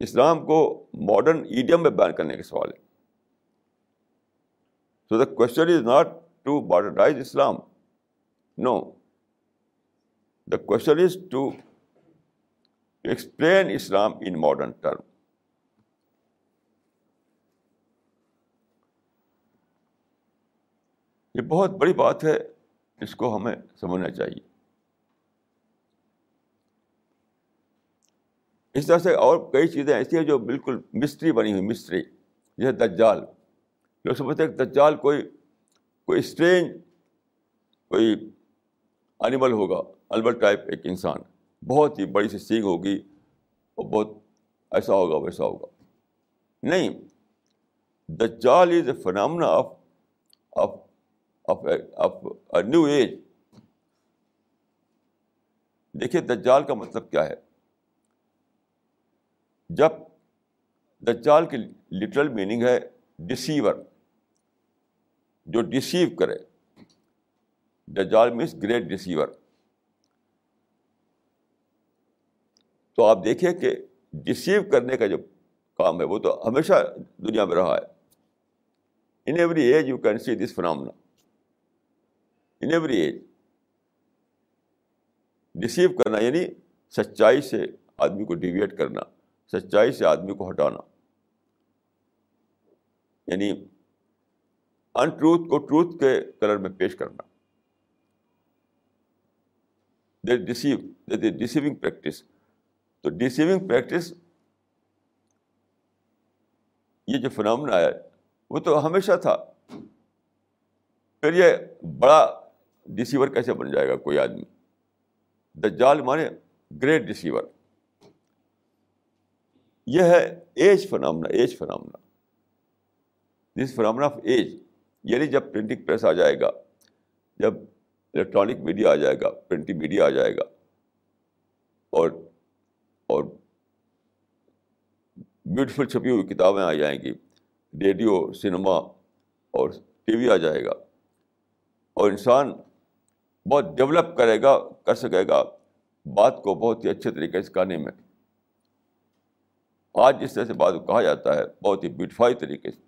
اسلام کو ماڈرن ایڈیم میں بیان کرنے کا سوال ہے۔ So the question is not to modernize Islam no the question is to explain Islam in modern term یہ بہت بڑی بات ہے، اس کو ہمیں سمجھنا چاہیے۔ اس طرح سے اور کئی چیزیں ایسی ہیں جو بالکل مسٹری بنی ہوئی مسٹری جیسے دجال۔ لوگ سمجھتے ہیں کہ دجال کوئی کوئی اسٹرینج کوئی انیمل ہوگا البل ٹائپ ایک انسان۔ بہت ہی بڑی سی سینگ ہوگی اور بہت ایسا ہوگا، ویسا ہوگا۔ نہیں، دجال is a phenomena of of of new age دیکھیے دجال کا مطلب کیا ہے؟ جب دجال کی لٹرل میننگ ہے ڈسیور جو ڈسیو کرے، دجال مینس گریٹ ڈسیور تو آپ دیکھیں کہ ڈسیو کرنے کا جو کام ہے، وہ تو ہمیشہ دنیا میں رہا ہے۔ In every age you can see this phenomena in every age deceive کرنا یعنی سچائی سے آدمی کو ڈیویٹ کرنا۔ سچائی سے آدمی کو ہٹانا۔ یعنی ان ٹروتھ کو ٹروتھ کے کلر میں پیش کرنا۔ ڈسیو ڈسیونگ پریکٹس تو ڈسیونگ پریکٹس یہ جو فنامنا ہے، وہ تو ہمیشہ تھا۔ پھر یہ بڑا ڈسیور کیسے بن جائے گا کوئی آدمی؟ دجال مانے گریٹ ڈسیور یہ ہے age phenomena age phenomena this phenomena of age یعنی جب پرنٹنگ پریس آ جائے گا، جب الیکٹرانک میڈیا آ جائے گا پرنٹنگ میڈیا آ جائے گا، اور اور بیوٹیفل چھپی ہوئی کتابیں آ جائیں گی، ریڈیو سنیما اور ٹی وی آ جائے گا، اور انسان بہت ڈیولپ کرے گا، کر سکے گا بات کو بہت ہی اچھے طریقے سے کہنے میں۔ آج جس طرح سے بات کہا جاتا ہے، بہت ہی بیوٹیفائی طریقے سے۔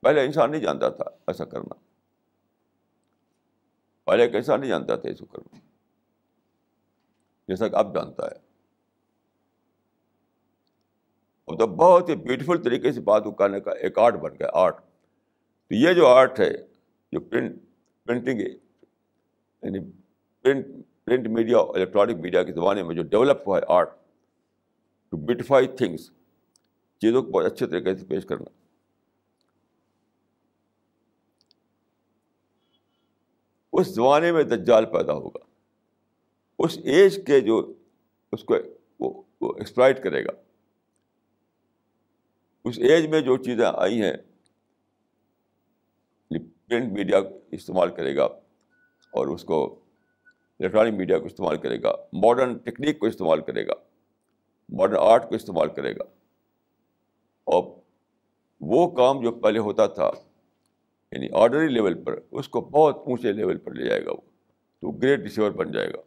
پہلے انسان نہیں جانتا تھا ایسا کرنا۔ پہلے ایک انسان نہیں جانتا تھا ایسا کرنا۔ جیسا کہ اب جانتا ہے۔ اب تو بہت ہی بیوٹیفل طریقے سے بات کو کہنے کا ایک آرٹ بن گیا، آرٹ۔ تو یہ جو آرٹ ہے جو پرنٹ پرنٹنگ یعنی print print media electronic media کے زمانے میں جو ڈیولپ ہوا ہے، آرٹ۔ ٹو بیوٹیفائی تھنگس چیزوں کو بہت اچھے طریقے سے پیش کرنا۔ اس زمانے میں دجال پیدا ہوگا۔ اس ایج کے جو اس کو وہ ایکسپلائٹ کرے گا۔ اس ایج میں جو چیزیں آئی ہیں پرنٹ میڈیا استعمال کرے گا اور اس کو الیکٹرانک میڈیا کو استعمال کرے گا۔ ماڈرن ٹیکنیک کو استعمال کرے گا۔ ماڈرن آرٹ کو استعمال کرے گا۔ اور وہ کام جو پہلے ہوتا تھا یعنی آرڈنری لیول پر، اس کو بہت اونچے لیول پر لے جائے گا وہ، تو گریٹ ریسیور بن جائے گا۔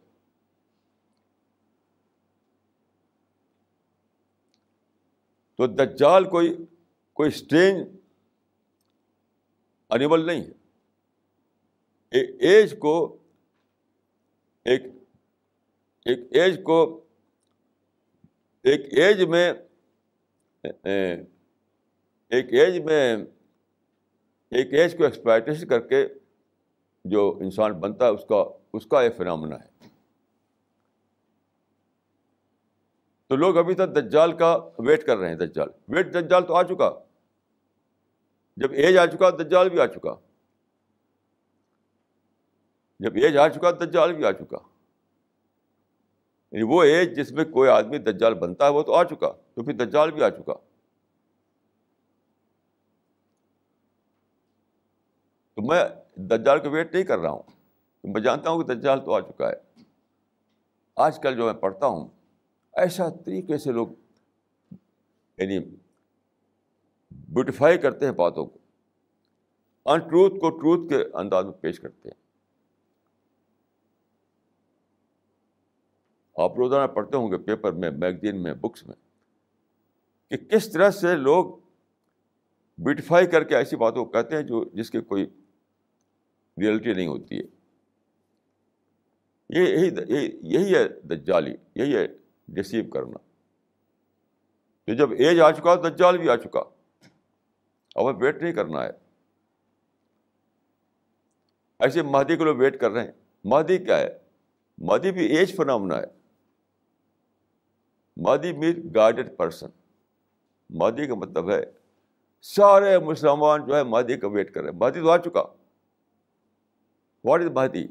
تو دجال کوئی کوئی اسٹرینج انیمل نہیں ہے۔ ایج کو، ایک ایک ایج کو ایک ایج میں ایک ایج میں، ایک ایج کو ایکسپلائٹیشن کر کے جو انسان بنتا ہے، اس کا اس کا ایک فنامنا ہے۔ تو لوگ ابھی تک دجال کا ویٹ کر رہے ہیں، دجال۔ ویٹ دجال تو آ چکا۔ جب ایج آ چکا، دجال بھی آ چکا۔ جب ایج آ چکا، دجال بھی آ چکا۔ یعنی وہ ایج جس میں کوئی آدمی دجال بنتا ہے وہ تو آ چکا، تو پھر دجال بھی آ چکا۔ تو میں دجال کا ویٹ نہیں کر رہا ہوں میں جانتا ہوں کہ دجال تو آ چکا ہے۔ آج کل جو میں پڑھتا ہوں، ایسا طریقے سے لوگ یعنی بیوٹیفائی کرتے ہیں باتوں کو۔ ان ٹروتھ کو ٹروتھ کے انداز میں پیش کرتے ہیں۔ آپ روزانہ پڑھتے ہوں گے پیپر میں، میگزین میں، بکس میں، کہ کس طرح سے لوگ بیوٹیفائی کر کے ایسی باتوں کو کہتے ہیں جو جس کی کوئی ریئلٹی نہیں ہوتی ہے۔ یہ یہی یہی ہے دجالی، یہی ہے ڈسیو کرنا۔ تو جب ایج آ چکا، دجال بھی آ چکا۔ اب ویٹ نہیں کرنا ہے۔ ایسے مہدی کے لوگ ویٹ کر رہے ہیں۔ مہدی کیا ہے؟ مہدی بھی ایج فنامنا ہے۔ مادی میر گائیڈڈ پرسن مادی کا مطلب ہے سارے مسلمان جو ہے مادی کا ویٹ کر رہے ہیں۔ مادی تو آ چکا۔ واٹ از مہدی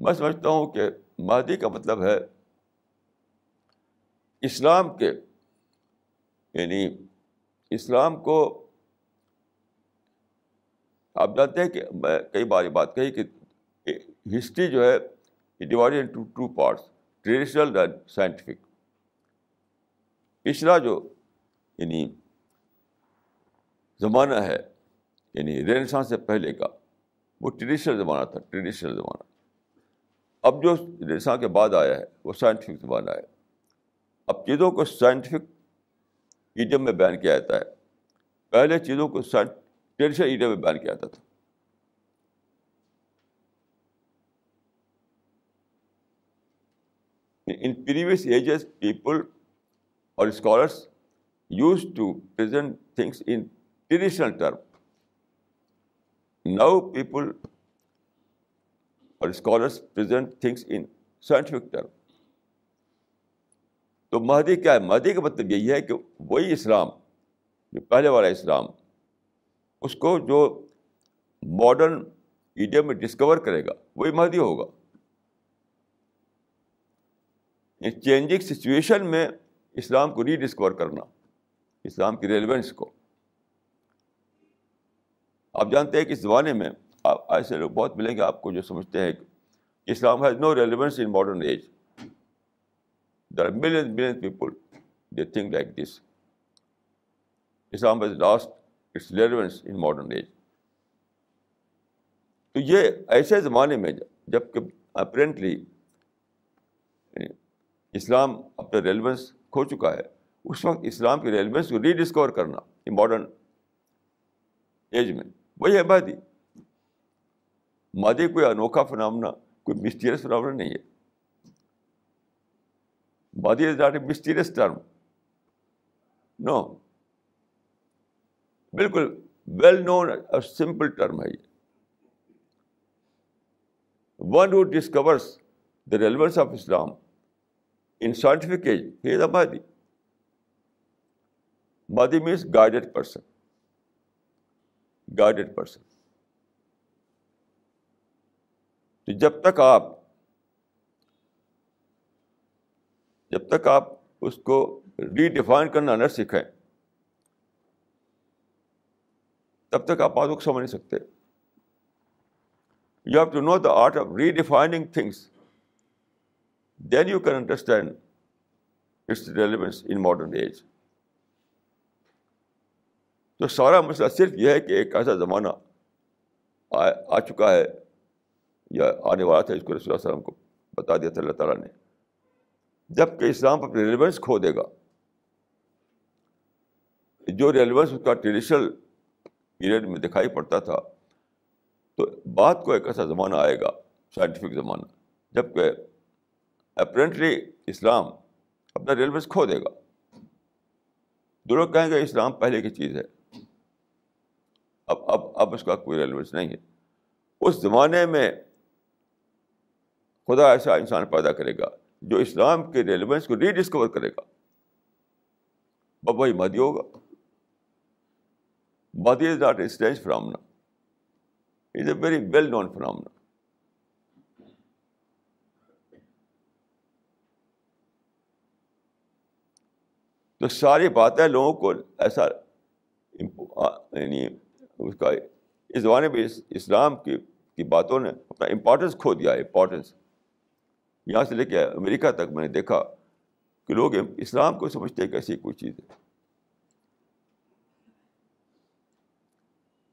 میں سمجھتا ہوں کہ مہدی کا مطلب ہے اسلام کے یعنی اسلام کو آپ جانتے ہیں کہ میں کئی بار یہ بات کہی کہ ہسٹری جو ہے divide into two parts traditional and scientific پچھلا جو یعنی زمانہ ہے یعنی رینسان سے پہلے کا، وہ ٹریڈیشنل زمانہ تھا ٹریڈیشنل زمانہ۔ اب جو رینسان کے بعد آیا ہے، وہ سائنٹیفک زمانہ ہے۔ اب چیزوں کو سائنٹیفک ایڈیم میں بیان کیا جاتا ہے۔ پہلے چیزوں کو ٹریڈیشنل ایڈیم میں بیان کیا جاتا تھا۔ ان پریویس ایجز پیپل اور scholars use to present things in traditional term now people اور scholars present things in scientific term تو مہدی کیا ہے؟ مہدی کا مطلب یہی ہے کہ وہی اسلام، جو پہلے والا اسلام، اس کو جو ماڈرن ایڈیا میں ڈسکور کرے گا، وہی مہدی ہوگا۔ چینجنگ سچویشن میں اسلام کو ری ڈسکور کرنا، اسلام کی ریلیونس کو۔ آپ جانتے ہیں کہ اس زمانے میں آپ ایسے لوگ بہت ملیں گے آپ کو جو سمجھتے ہیں کہ Islam has no relevance in modern age there are million million people they think like this Islam has lost its relevance in modern age تو یہ ایسے زمانے میں جبکہ اپرینٹلی اسلام اپنا ریلیونس کھو چکا ہے۔ اس وقت اسلام کی ریلیونس کو ری ڈسکور کرنا ماڈرن ایج میں۔ وہی ہے مادی مادی کوئی انوکھا فنامنا کوئی مسٹیریس فنامنا نہیں ہے۔ مادی از ناٹ اے مسٹیریس ٹرم نو بالکل ویل نون اور سمپل ٹرم ہے یہ۔ One who discovers the relevance of Islam in scientific age he is a مادی مادی means guided person guided person تو جب تک آپ جب تک آپ اس کو ری ڈیفائن کرنا نہ سیکھیں، تب تک آپ باتوں کو سمجھ نہیں سکتے۔ You have to know the art of redefining things then you can understand its relevance in modern age تو سارا مسئلہ صرف یہ ہے کہ ایک ایسا زمانہ آ چکا ہے یا آنے والا تھا اس کو رسول اللہ وسلم کو بتا دیا تھا اللہ تعالیٰ نے۔ جبکہ اسلام اپنے ریلیونس کھو دے گا، جو ریلیونس اس کا ٹریڈیشنل پیریڈ میں دکھائی پڑتا تھا، تو بات کو ایک ایسا زمانہ آئے گا سائنٹیفک زمانہ جبکہ اپرینٹلی اسلام اپنا ریلیونس کھو دے گا۔ دو لوگ کہیں گے اسلام پہلے کی چیز ہے۔ اب اب اب اس کا کوئی ریلیونس نہیں ہے۔ اس زمانے میں خدا ایسا انسان پیدا کرے گا جو اسلام کے ریلیونس کو ری ڈسکور کرے گا۔ اب وہی مادی ہوگا۔ مادی is not strange phenomena is a very well known phenomena تو ساری باتیں لوگوں کو ایسا یعنی اس کا اس زمانے میں اسلام کی کی باتوں نے اپنا امپورٹنس کھو دیا امپورٹنس یہاں سے لے کے امریکہ تک میں نے دیکھا کہ لوگ اسلام کو سمجھتے ہیں کہ ایسی کوئی چیز ہے۔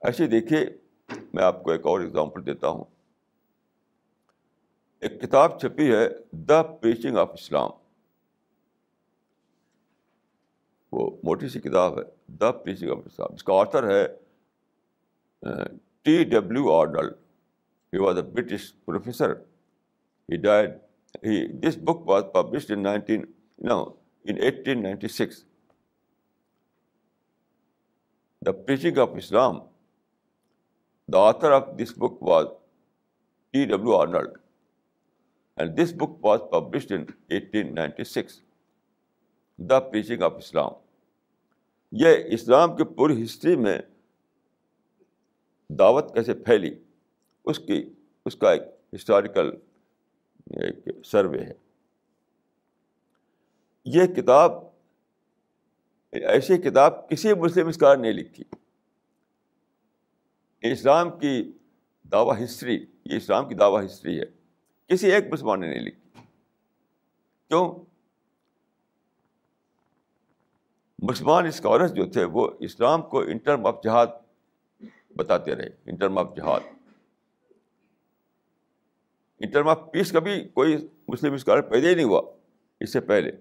ایسے دیکھیے، میں آپ کو ایک اور ایگزامپل دیتا ہوں۔ ایک کتاب چھپی ہے دا پریچنگ آف اسلام وہ موٹی سی کتاب ہے دا پریچنگ آف اسلام اس کا آتھر ہے T W Arnold he was a British professor he died he this book was published in nineteen nine in eighteen ninety six the preaching of Islam the author of this book was T W Arnold and this book was published in eighteen ninety six the preaching of Islam. یہ اسلام کی پوری ہسٹری میں دعوت کیسے پھیلی، اس کی، اس کا ایک ہسٹوریکل ایک سروے ہے۔ یہ کتاب، ایسی کتاب کسی مسلم اسکار نے لکھی۔ اسلام کی دعوی ہسٹری، یہ اسلام کی دعوی ہسٹری ہے، کسی ایک مسلمان نے نہیں لکھی۔ کیوں؟ مسلمان اسکالرس جو تھے وہ اسلام کو ان ٹرم آف جہاد بتاتے رہے ان term of jihad in term of peace کبھی کوئی مسلم اسکالر پیدا ہی نہیں ہوا، اس سے پہلے۔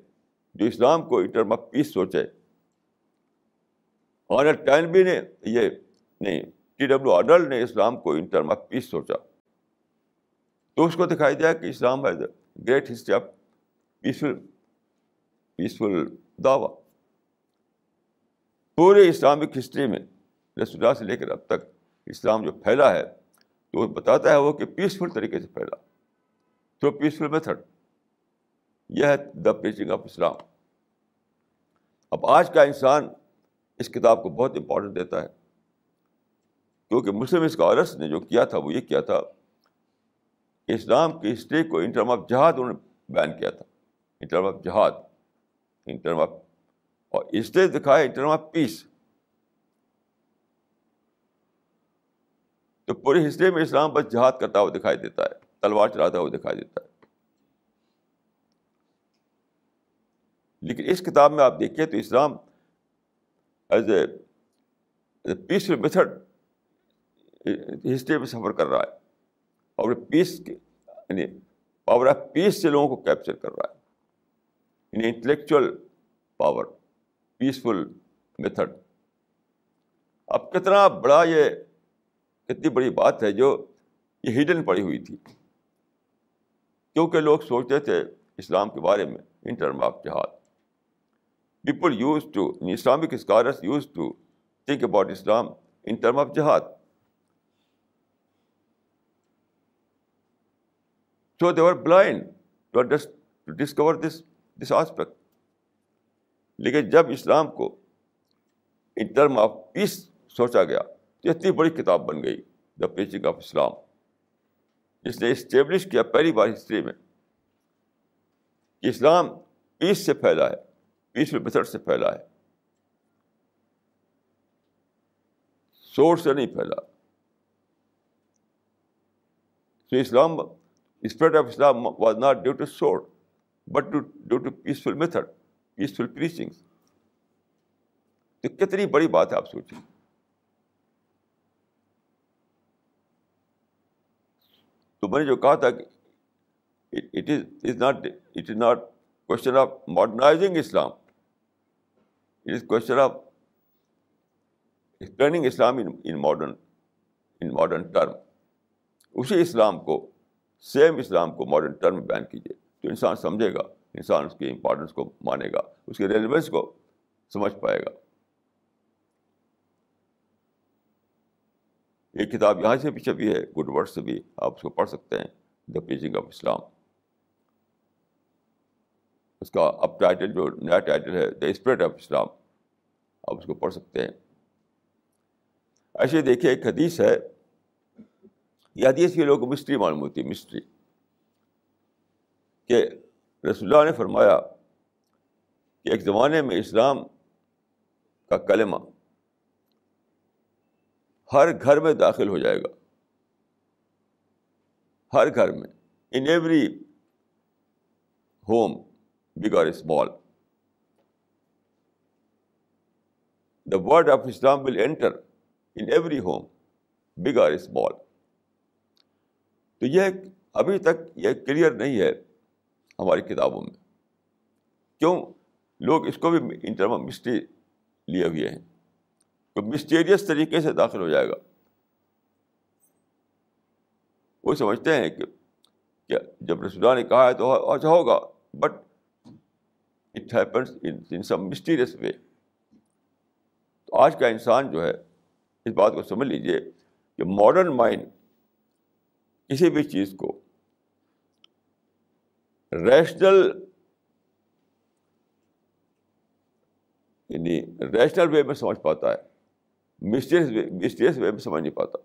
جو اسلام کو ان ٹرم آف پیس سوچے۔ آنر ٹائن بھی نے یہ نہیں ٹی ڈبلو آڈل نے اسلام کو ان ٹرم آف پیس سوچا۔ تو اس کو دکھائی دیا کہ Islam has a great history of peaceful peaceful دعوی۔ پورے اسلامک ہسٹری میں رسول اللہ سے لے کر اب تک اسلام جو پھیلا ہے تو وہ بتاتا ہے وہ کہ پیسفل طریقے سے پھیلا۔ تھرو پیسفل میتھڈ یہ ہے دا پریچنگ آف اسلام اب آج کا انسان اس کتاب کو بہت امپورٹنٹ دیتا ہے۔ کیونکہ مسلم اسکالرس نے جو کیا تھا، وہ یہ کیا تھا کہ اسلام کی ہسٹری کو ان ٹرم آف جہاد انہوں نے بیان کیا تھا۔ In term of jihad in term of اور اسٹیج دکھایا ان ٹرم آف پیس تو پوری ہسٹری میں اسلام بس جہاد کرتا ہوا دکھائی دیتا ہے، تلوار چلاتا ہوا دکھائی دیتا ہے۔ لیکن اس کتاب میں آپ دیکھیے تو Islam as a peaceful method history میں سفر کر رہا ہے اور پیس یعنی پاور آف پیس سے لوگوں کو کیپچر کر رہا ہے۔ یعنی انٹلیکچوئل پاور پیسفل میتھڈ اب کتنا بڑا یہ کتنی بڑی بات ہے جو یہ ہڈن پڑی ہوئی تھی۔ کیونکہ لوگ سوچتے تھے اسلام کے بارے میں in term of jihad people use to Islamic scholars use to think about Islam in term of jihad so they're blind to to discover this this aspect لیکن جب اسلام کو ان ٹرم آف پیس سوچا گیا تو اتنی بڑی کتاب بن گئی دا پیچنگ آف اسلام جس نے اسٹیبلش کیا پہلی بار ہسٹری میں کہ اسلام پیس سے پھیلا ہے پیسفل میتھڈ سے پھیلا ہے۔ سورس سے نہیں پھیلا۔ So Islam spread of Islam was not due to sword but due to peaceful method peaceful preaching تو کتنی بڑی بات ہے آپ سوچیں۔ تو میں نے جو کہا تھا کہ it is is not it is not question of modernizing Islam it is question of explaining Islam in modern in modern term اسی اسلام کو سیم اسلام کو ماڈرن ٹرم میں بیان کیجیے تو انسان سمجھے گا۔ انسان اس کی امپورٹنس کو مانے گا، اس کی ریلیونس کو سمجھ پائے گا۔ یہ کتاب یہاں سے بھی چھپی ہے گڈ ورڈ سے بھی آپ اس کو پڑھ سکتے ہیں دا پیچنگ آف اسلام اس کا اب ٹائٹل جو نیا ٹائٹل ہے دا اسپرٹ آف اسلام آپ اس کو پڑھ سکتے ہیں۔ ایسے دیکھیے، ایک حدیث ہے۔ یہ حدیث کے لوگوں کو مسٹری معلوم ہوتی ہے مسٹری کہ رسول اللہ نے فرمایا کہ ایک زمانے میں اسلام کا کلمہ ہر گھر میں داخل ہو جائے گا۔ ہر گھر میں in every home big or small the word of Islam will enter in every home big or small تو یہ ابھی تک یہ کلیئر نہیں ہے۔ ہماری کتابوں میں۔ کیوں؟ لوگ اس کو بھی انٹرم آف مسٹری لیے ہوئے ہیں تو مسٹیریس طریقے سے داخل ہو جائے گا۔ وہ سمجھتے ہیں کہ جب رسول نے کہا ہے تو ایسا ہوگا but it happens in some mysterious way تو آج کا انسان جو ہے، اس بات کو سمجھ لیجیے کہ ماڈرن مائنڈ کسی بھی چیز کو ریشنل یعنی ریشنل وے میں سمجھ پاتا ہے۔ مسٹیریس وے مسٹیریس وے میں سمجھ نہیں پاتا۔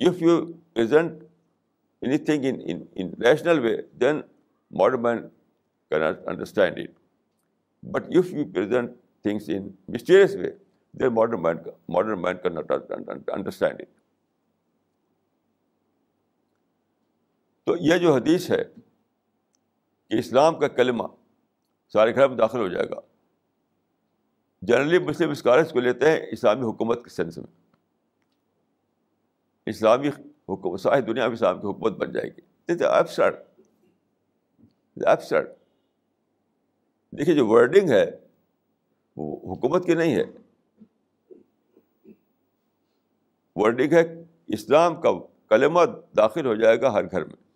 If you present anything in rational way then modern man can understand it but if you present things in mysterious way then modern man modern man can not understand it تو یہ جو حدیث ہے کہ اسلام کا کلمہ سارے گھر میں داخل ہو جائے گا۔ جنرلی مسلم اسکالرس کو لیتے ہیں اسلامی حکومت کے سینس میں۔ اسلامی حکومت، ساری دنیا میں اسلام کی حکومت بن جائے گی۔ دیکھیے جو ورڈنگ ہے، وہ حکومت کی نہیں ہے۔ ورڈنگ ہے، اسلام کا کلمہ داخل ہو جائے گا ہر گھر میں۔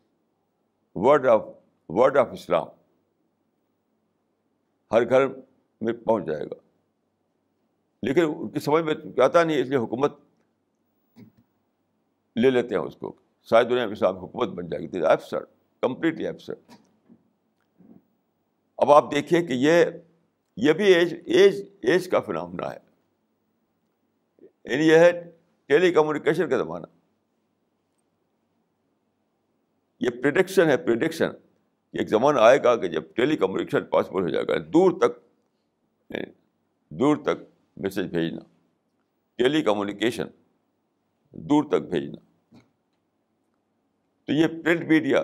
Word of word of Islam ہر گھر میں پہنچ جائے گا۔ لیکن ان کی سمجھ میں آتا نہیں اس لیے حکومت لے لیتے ہیں اس کو۔ شاید دنیا میں صاحب حکومت بن جائے گی۔ ایپسڈ کمپلیٹلی ایپسڈ اب آپ دیکھیے کہ یہ یہ بھی ایج ایج ایج کا فنامنا ہے۔ یعنی یہ ہے ٹیلی کمیونیکیشن کا زمانہ۔ یہ پریڈکشن ہے پریڈکشن ایک زمانہ آئے گا کہ جب ٹیلی کمیونیکیشن پاسبل ہو جائے گا، دور تک یعنی دور تک میسج بھیجنا، ٹیلی کمیونیکیشن دور تک بھیجنا۔ تو یہ پرنٹ میڈیا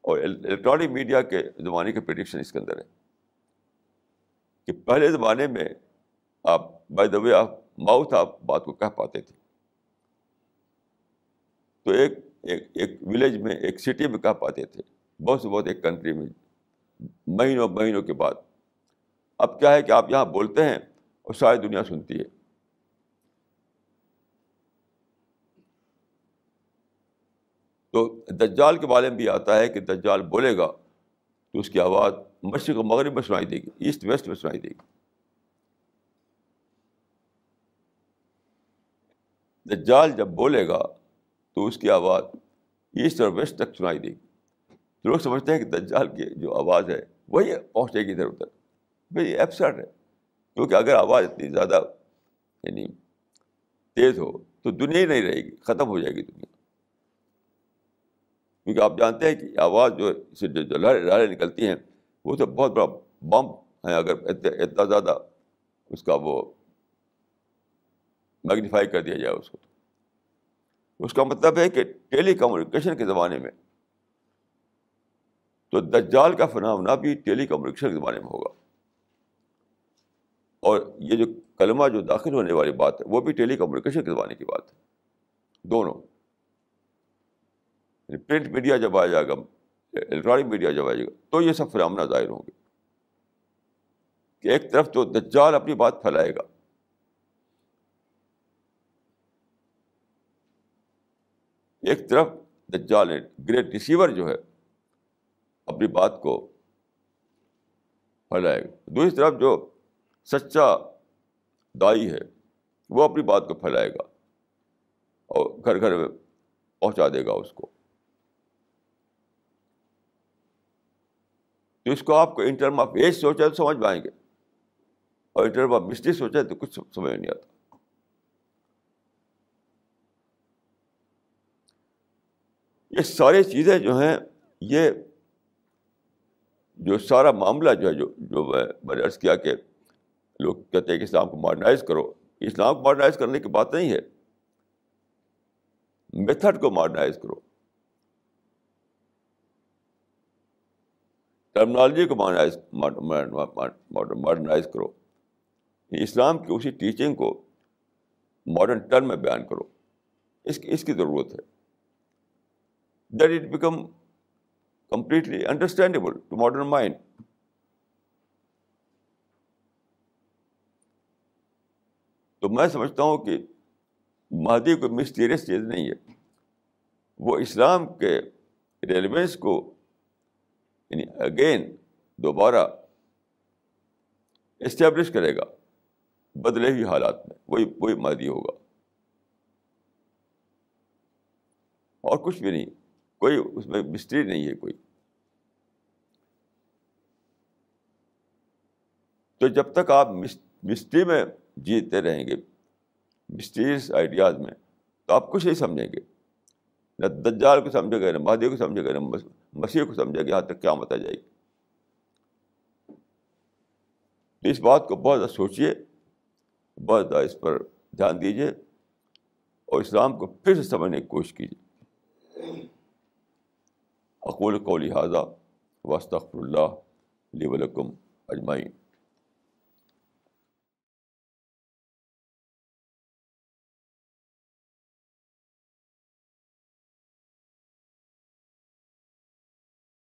اور الیکٹرانک میڈیا کے زمانے کے پریڈکشن اس کے اندر ہے کہ پہلے زمانے میں آپ by the way of mouth آپ بات کو کہہ پاتے تھے۔ تو ایک ایک ولیج میں، ایک سٹی میں کہہ پاتے تھے؟ بہت سے بہت ایک کنٹری میں، مہینوں مہینوں کے بعد۔ اب کیا ہے کہ آپ یہاں بولتے ہیں اور ساری دنیا سنتی ہے۔ تو دجال کے بارے میں بھی آتا ہے کہ دجال بولے گا تو اس کی آواز مشرق و مغرب میں سنائی دے گی ایسٹ ویسٹ میں سنائی دے گی۔ دجال جب بولے گا تو اس کی آواز ایسٹ اور ویسٹ تک سنائی دے گی۔ تو لوگ سمجھتے ہیں کہ دجال کی جو آواز ہے وہی پہنچے گی ادھر ادھر۔ بھائی ایپسٹ ہے۔ کیونکہ اگر آواز اتنی زیادہ یعنی تیز ہو تو دنیا ہی نہیں رہے گی، ختم ہو جائے گی دنیا۔ کیونکہ آپ جانتے ہیں کہ آواز جو سے جو لہریں نکلتی ہیں، وہ تو بہت بڑا بم ہے اگر اتنا زیادہ اس کا وہ میگنیفائی کر دیا جائے اس کو اس کا مطلب ہے کہ ٹیلی کمیونیکیشن کے زمانے میں تو دجال کا فنامنا بھی ٹیلی کمیونیکیشن کے زمانے میں ہوگا۔ اور یہ جو کلمہ جو داخل ہونے والی بات ہے، وہ بھی ٹیلی کمیونیکیشن کے زمانے کی بات ہے۔ دونوں۔ یعنی پرنٹ میڈیا جب آ جائے گا، الیکٹرانک میڈیا جب آئے گا، تو یہ سب فرامنا ظاہر ہوں گے۔ کہ ایک طرف تو دجال اپنی بات پھیلائے گا۔ ایک طرف دجال گریٹ ریسیور جو ہے اپنی بات کو پھیلائے گا۔ دوسری طرف جو سچا دائی ہے، وہ اپنی بات کو پھیلائے گا اور گھر گھر میں پہنچا دے گا اس کو۔ تو اس کو آپ کو ان ٹرم آف ایج سوچے تو سمجھ میں آئیں گے۔ اور ان ٹرم آف مسٹری سوچے تو کچھ سمجھ نہیں آتا۔ یہ ساری چیزیں جو ہیں، یہ جو سارا معاملہ جو ہے، جو جو میں نے عرض کیا کہ لوگ کہتے ہیں کہ اسلام کو ماڈرنائز کرو۔ اسلام کو ماڈرنائز کرنے کی بات نہیں ہے۔ میتھڈ کو ماڈرنائز کرو۔ ٹرمنالوجی کو ماڈرنائز ماڈرنائز کرو۔ اسلام کی اسی ٹیچنگ کو ماڈرن ٹرم میں بیان کرو۔ اس کی اس کی ضرورت ہے۔ That it become completely understandable to modern mind تو میں سمجھتا ہوں کہ مہدی کوئی مسٹیریس چیز نہیں ہے۔ وہ اسلام کے ریلیونس کو یعنی اگین دوبارہ اسٹیبلش کرے گا۔ بدلے ہوئی حالات میں وہی وہی مہدی ہوگا۔ اور کچھ بھی نہیں۔ کوئی اس میں مسٹری نہیں ہے کوئی۔ تو جب تک آپ مسٹری میں جیتے رہیں گے مسٹریس آئیڈیاز میں، تو آپ کچھ نہیں سمجھیں گے۔ نہ دجال کو سمجھے گا نہ مہدی کو سمجھے گا نہ مسیح کو سمجھے گا یہاں تک کیا مت آ جائے گی۔ تو اس بات کو بہت زیادہ سوچیے، بہت زیادہ اس پر دھیان دیجیے اور اسلام کو پھر سے سمجھنے کی کوشش کیجیے۔ اقول کو لہٰذا وسط اللہ علیہ ولکم اجمعین۔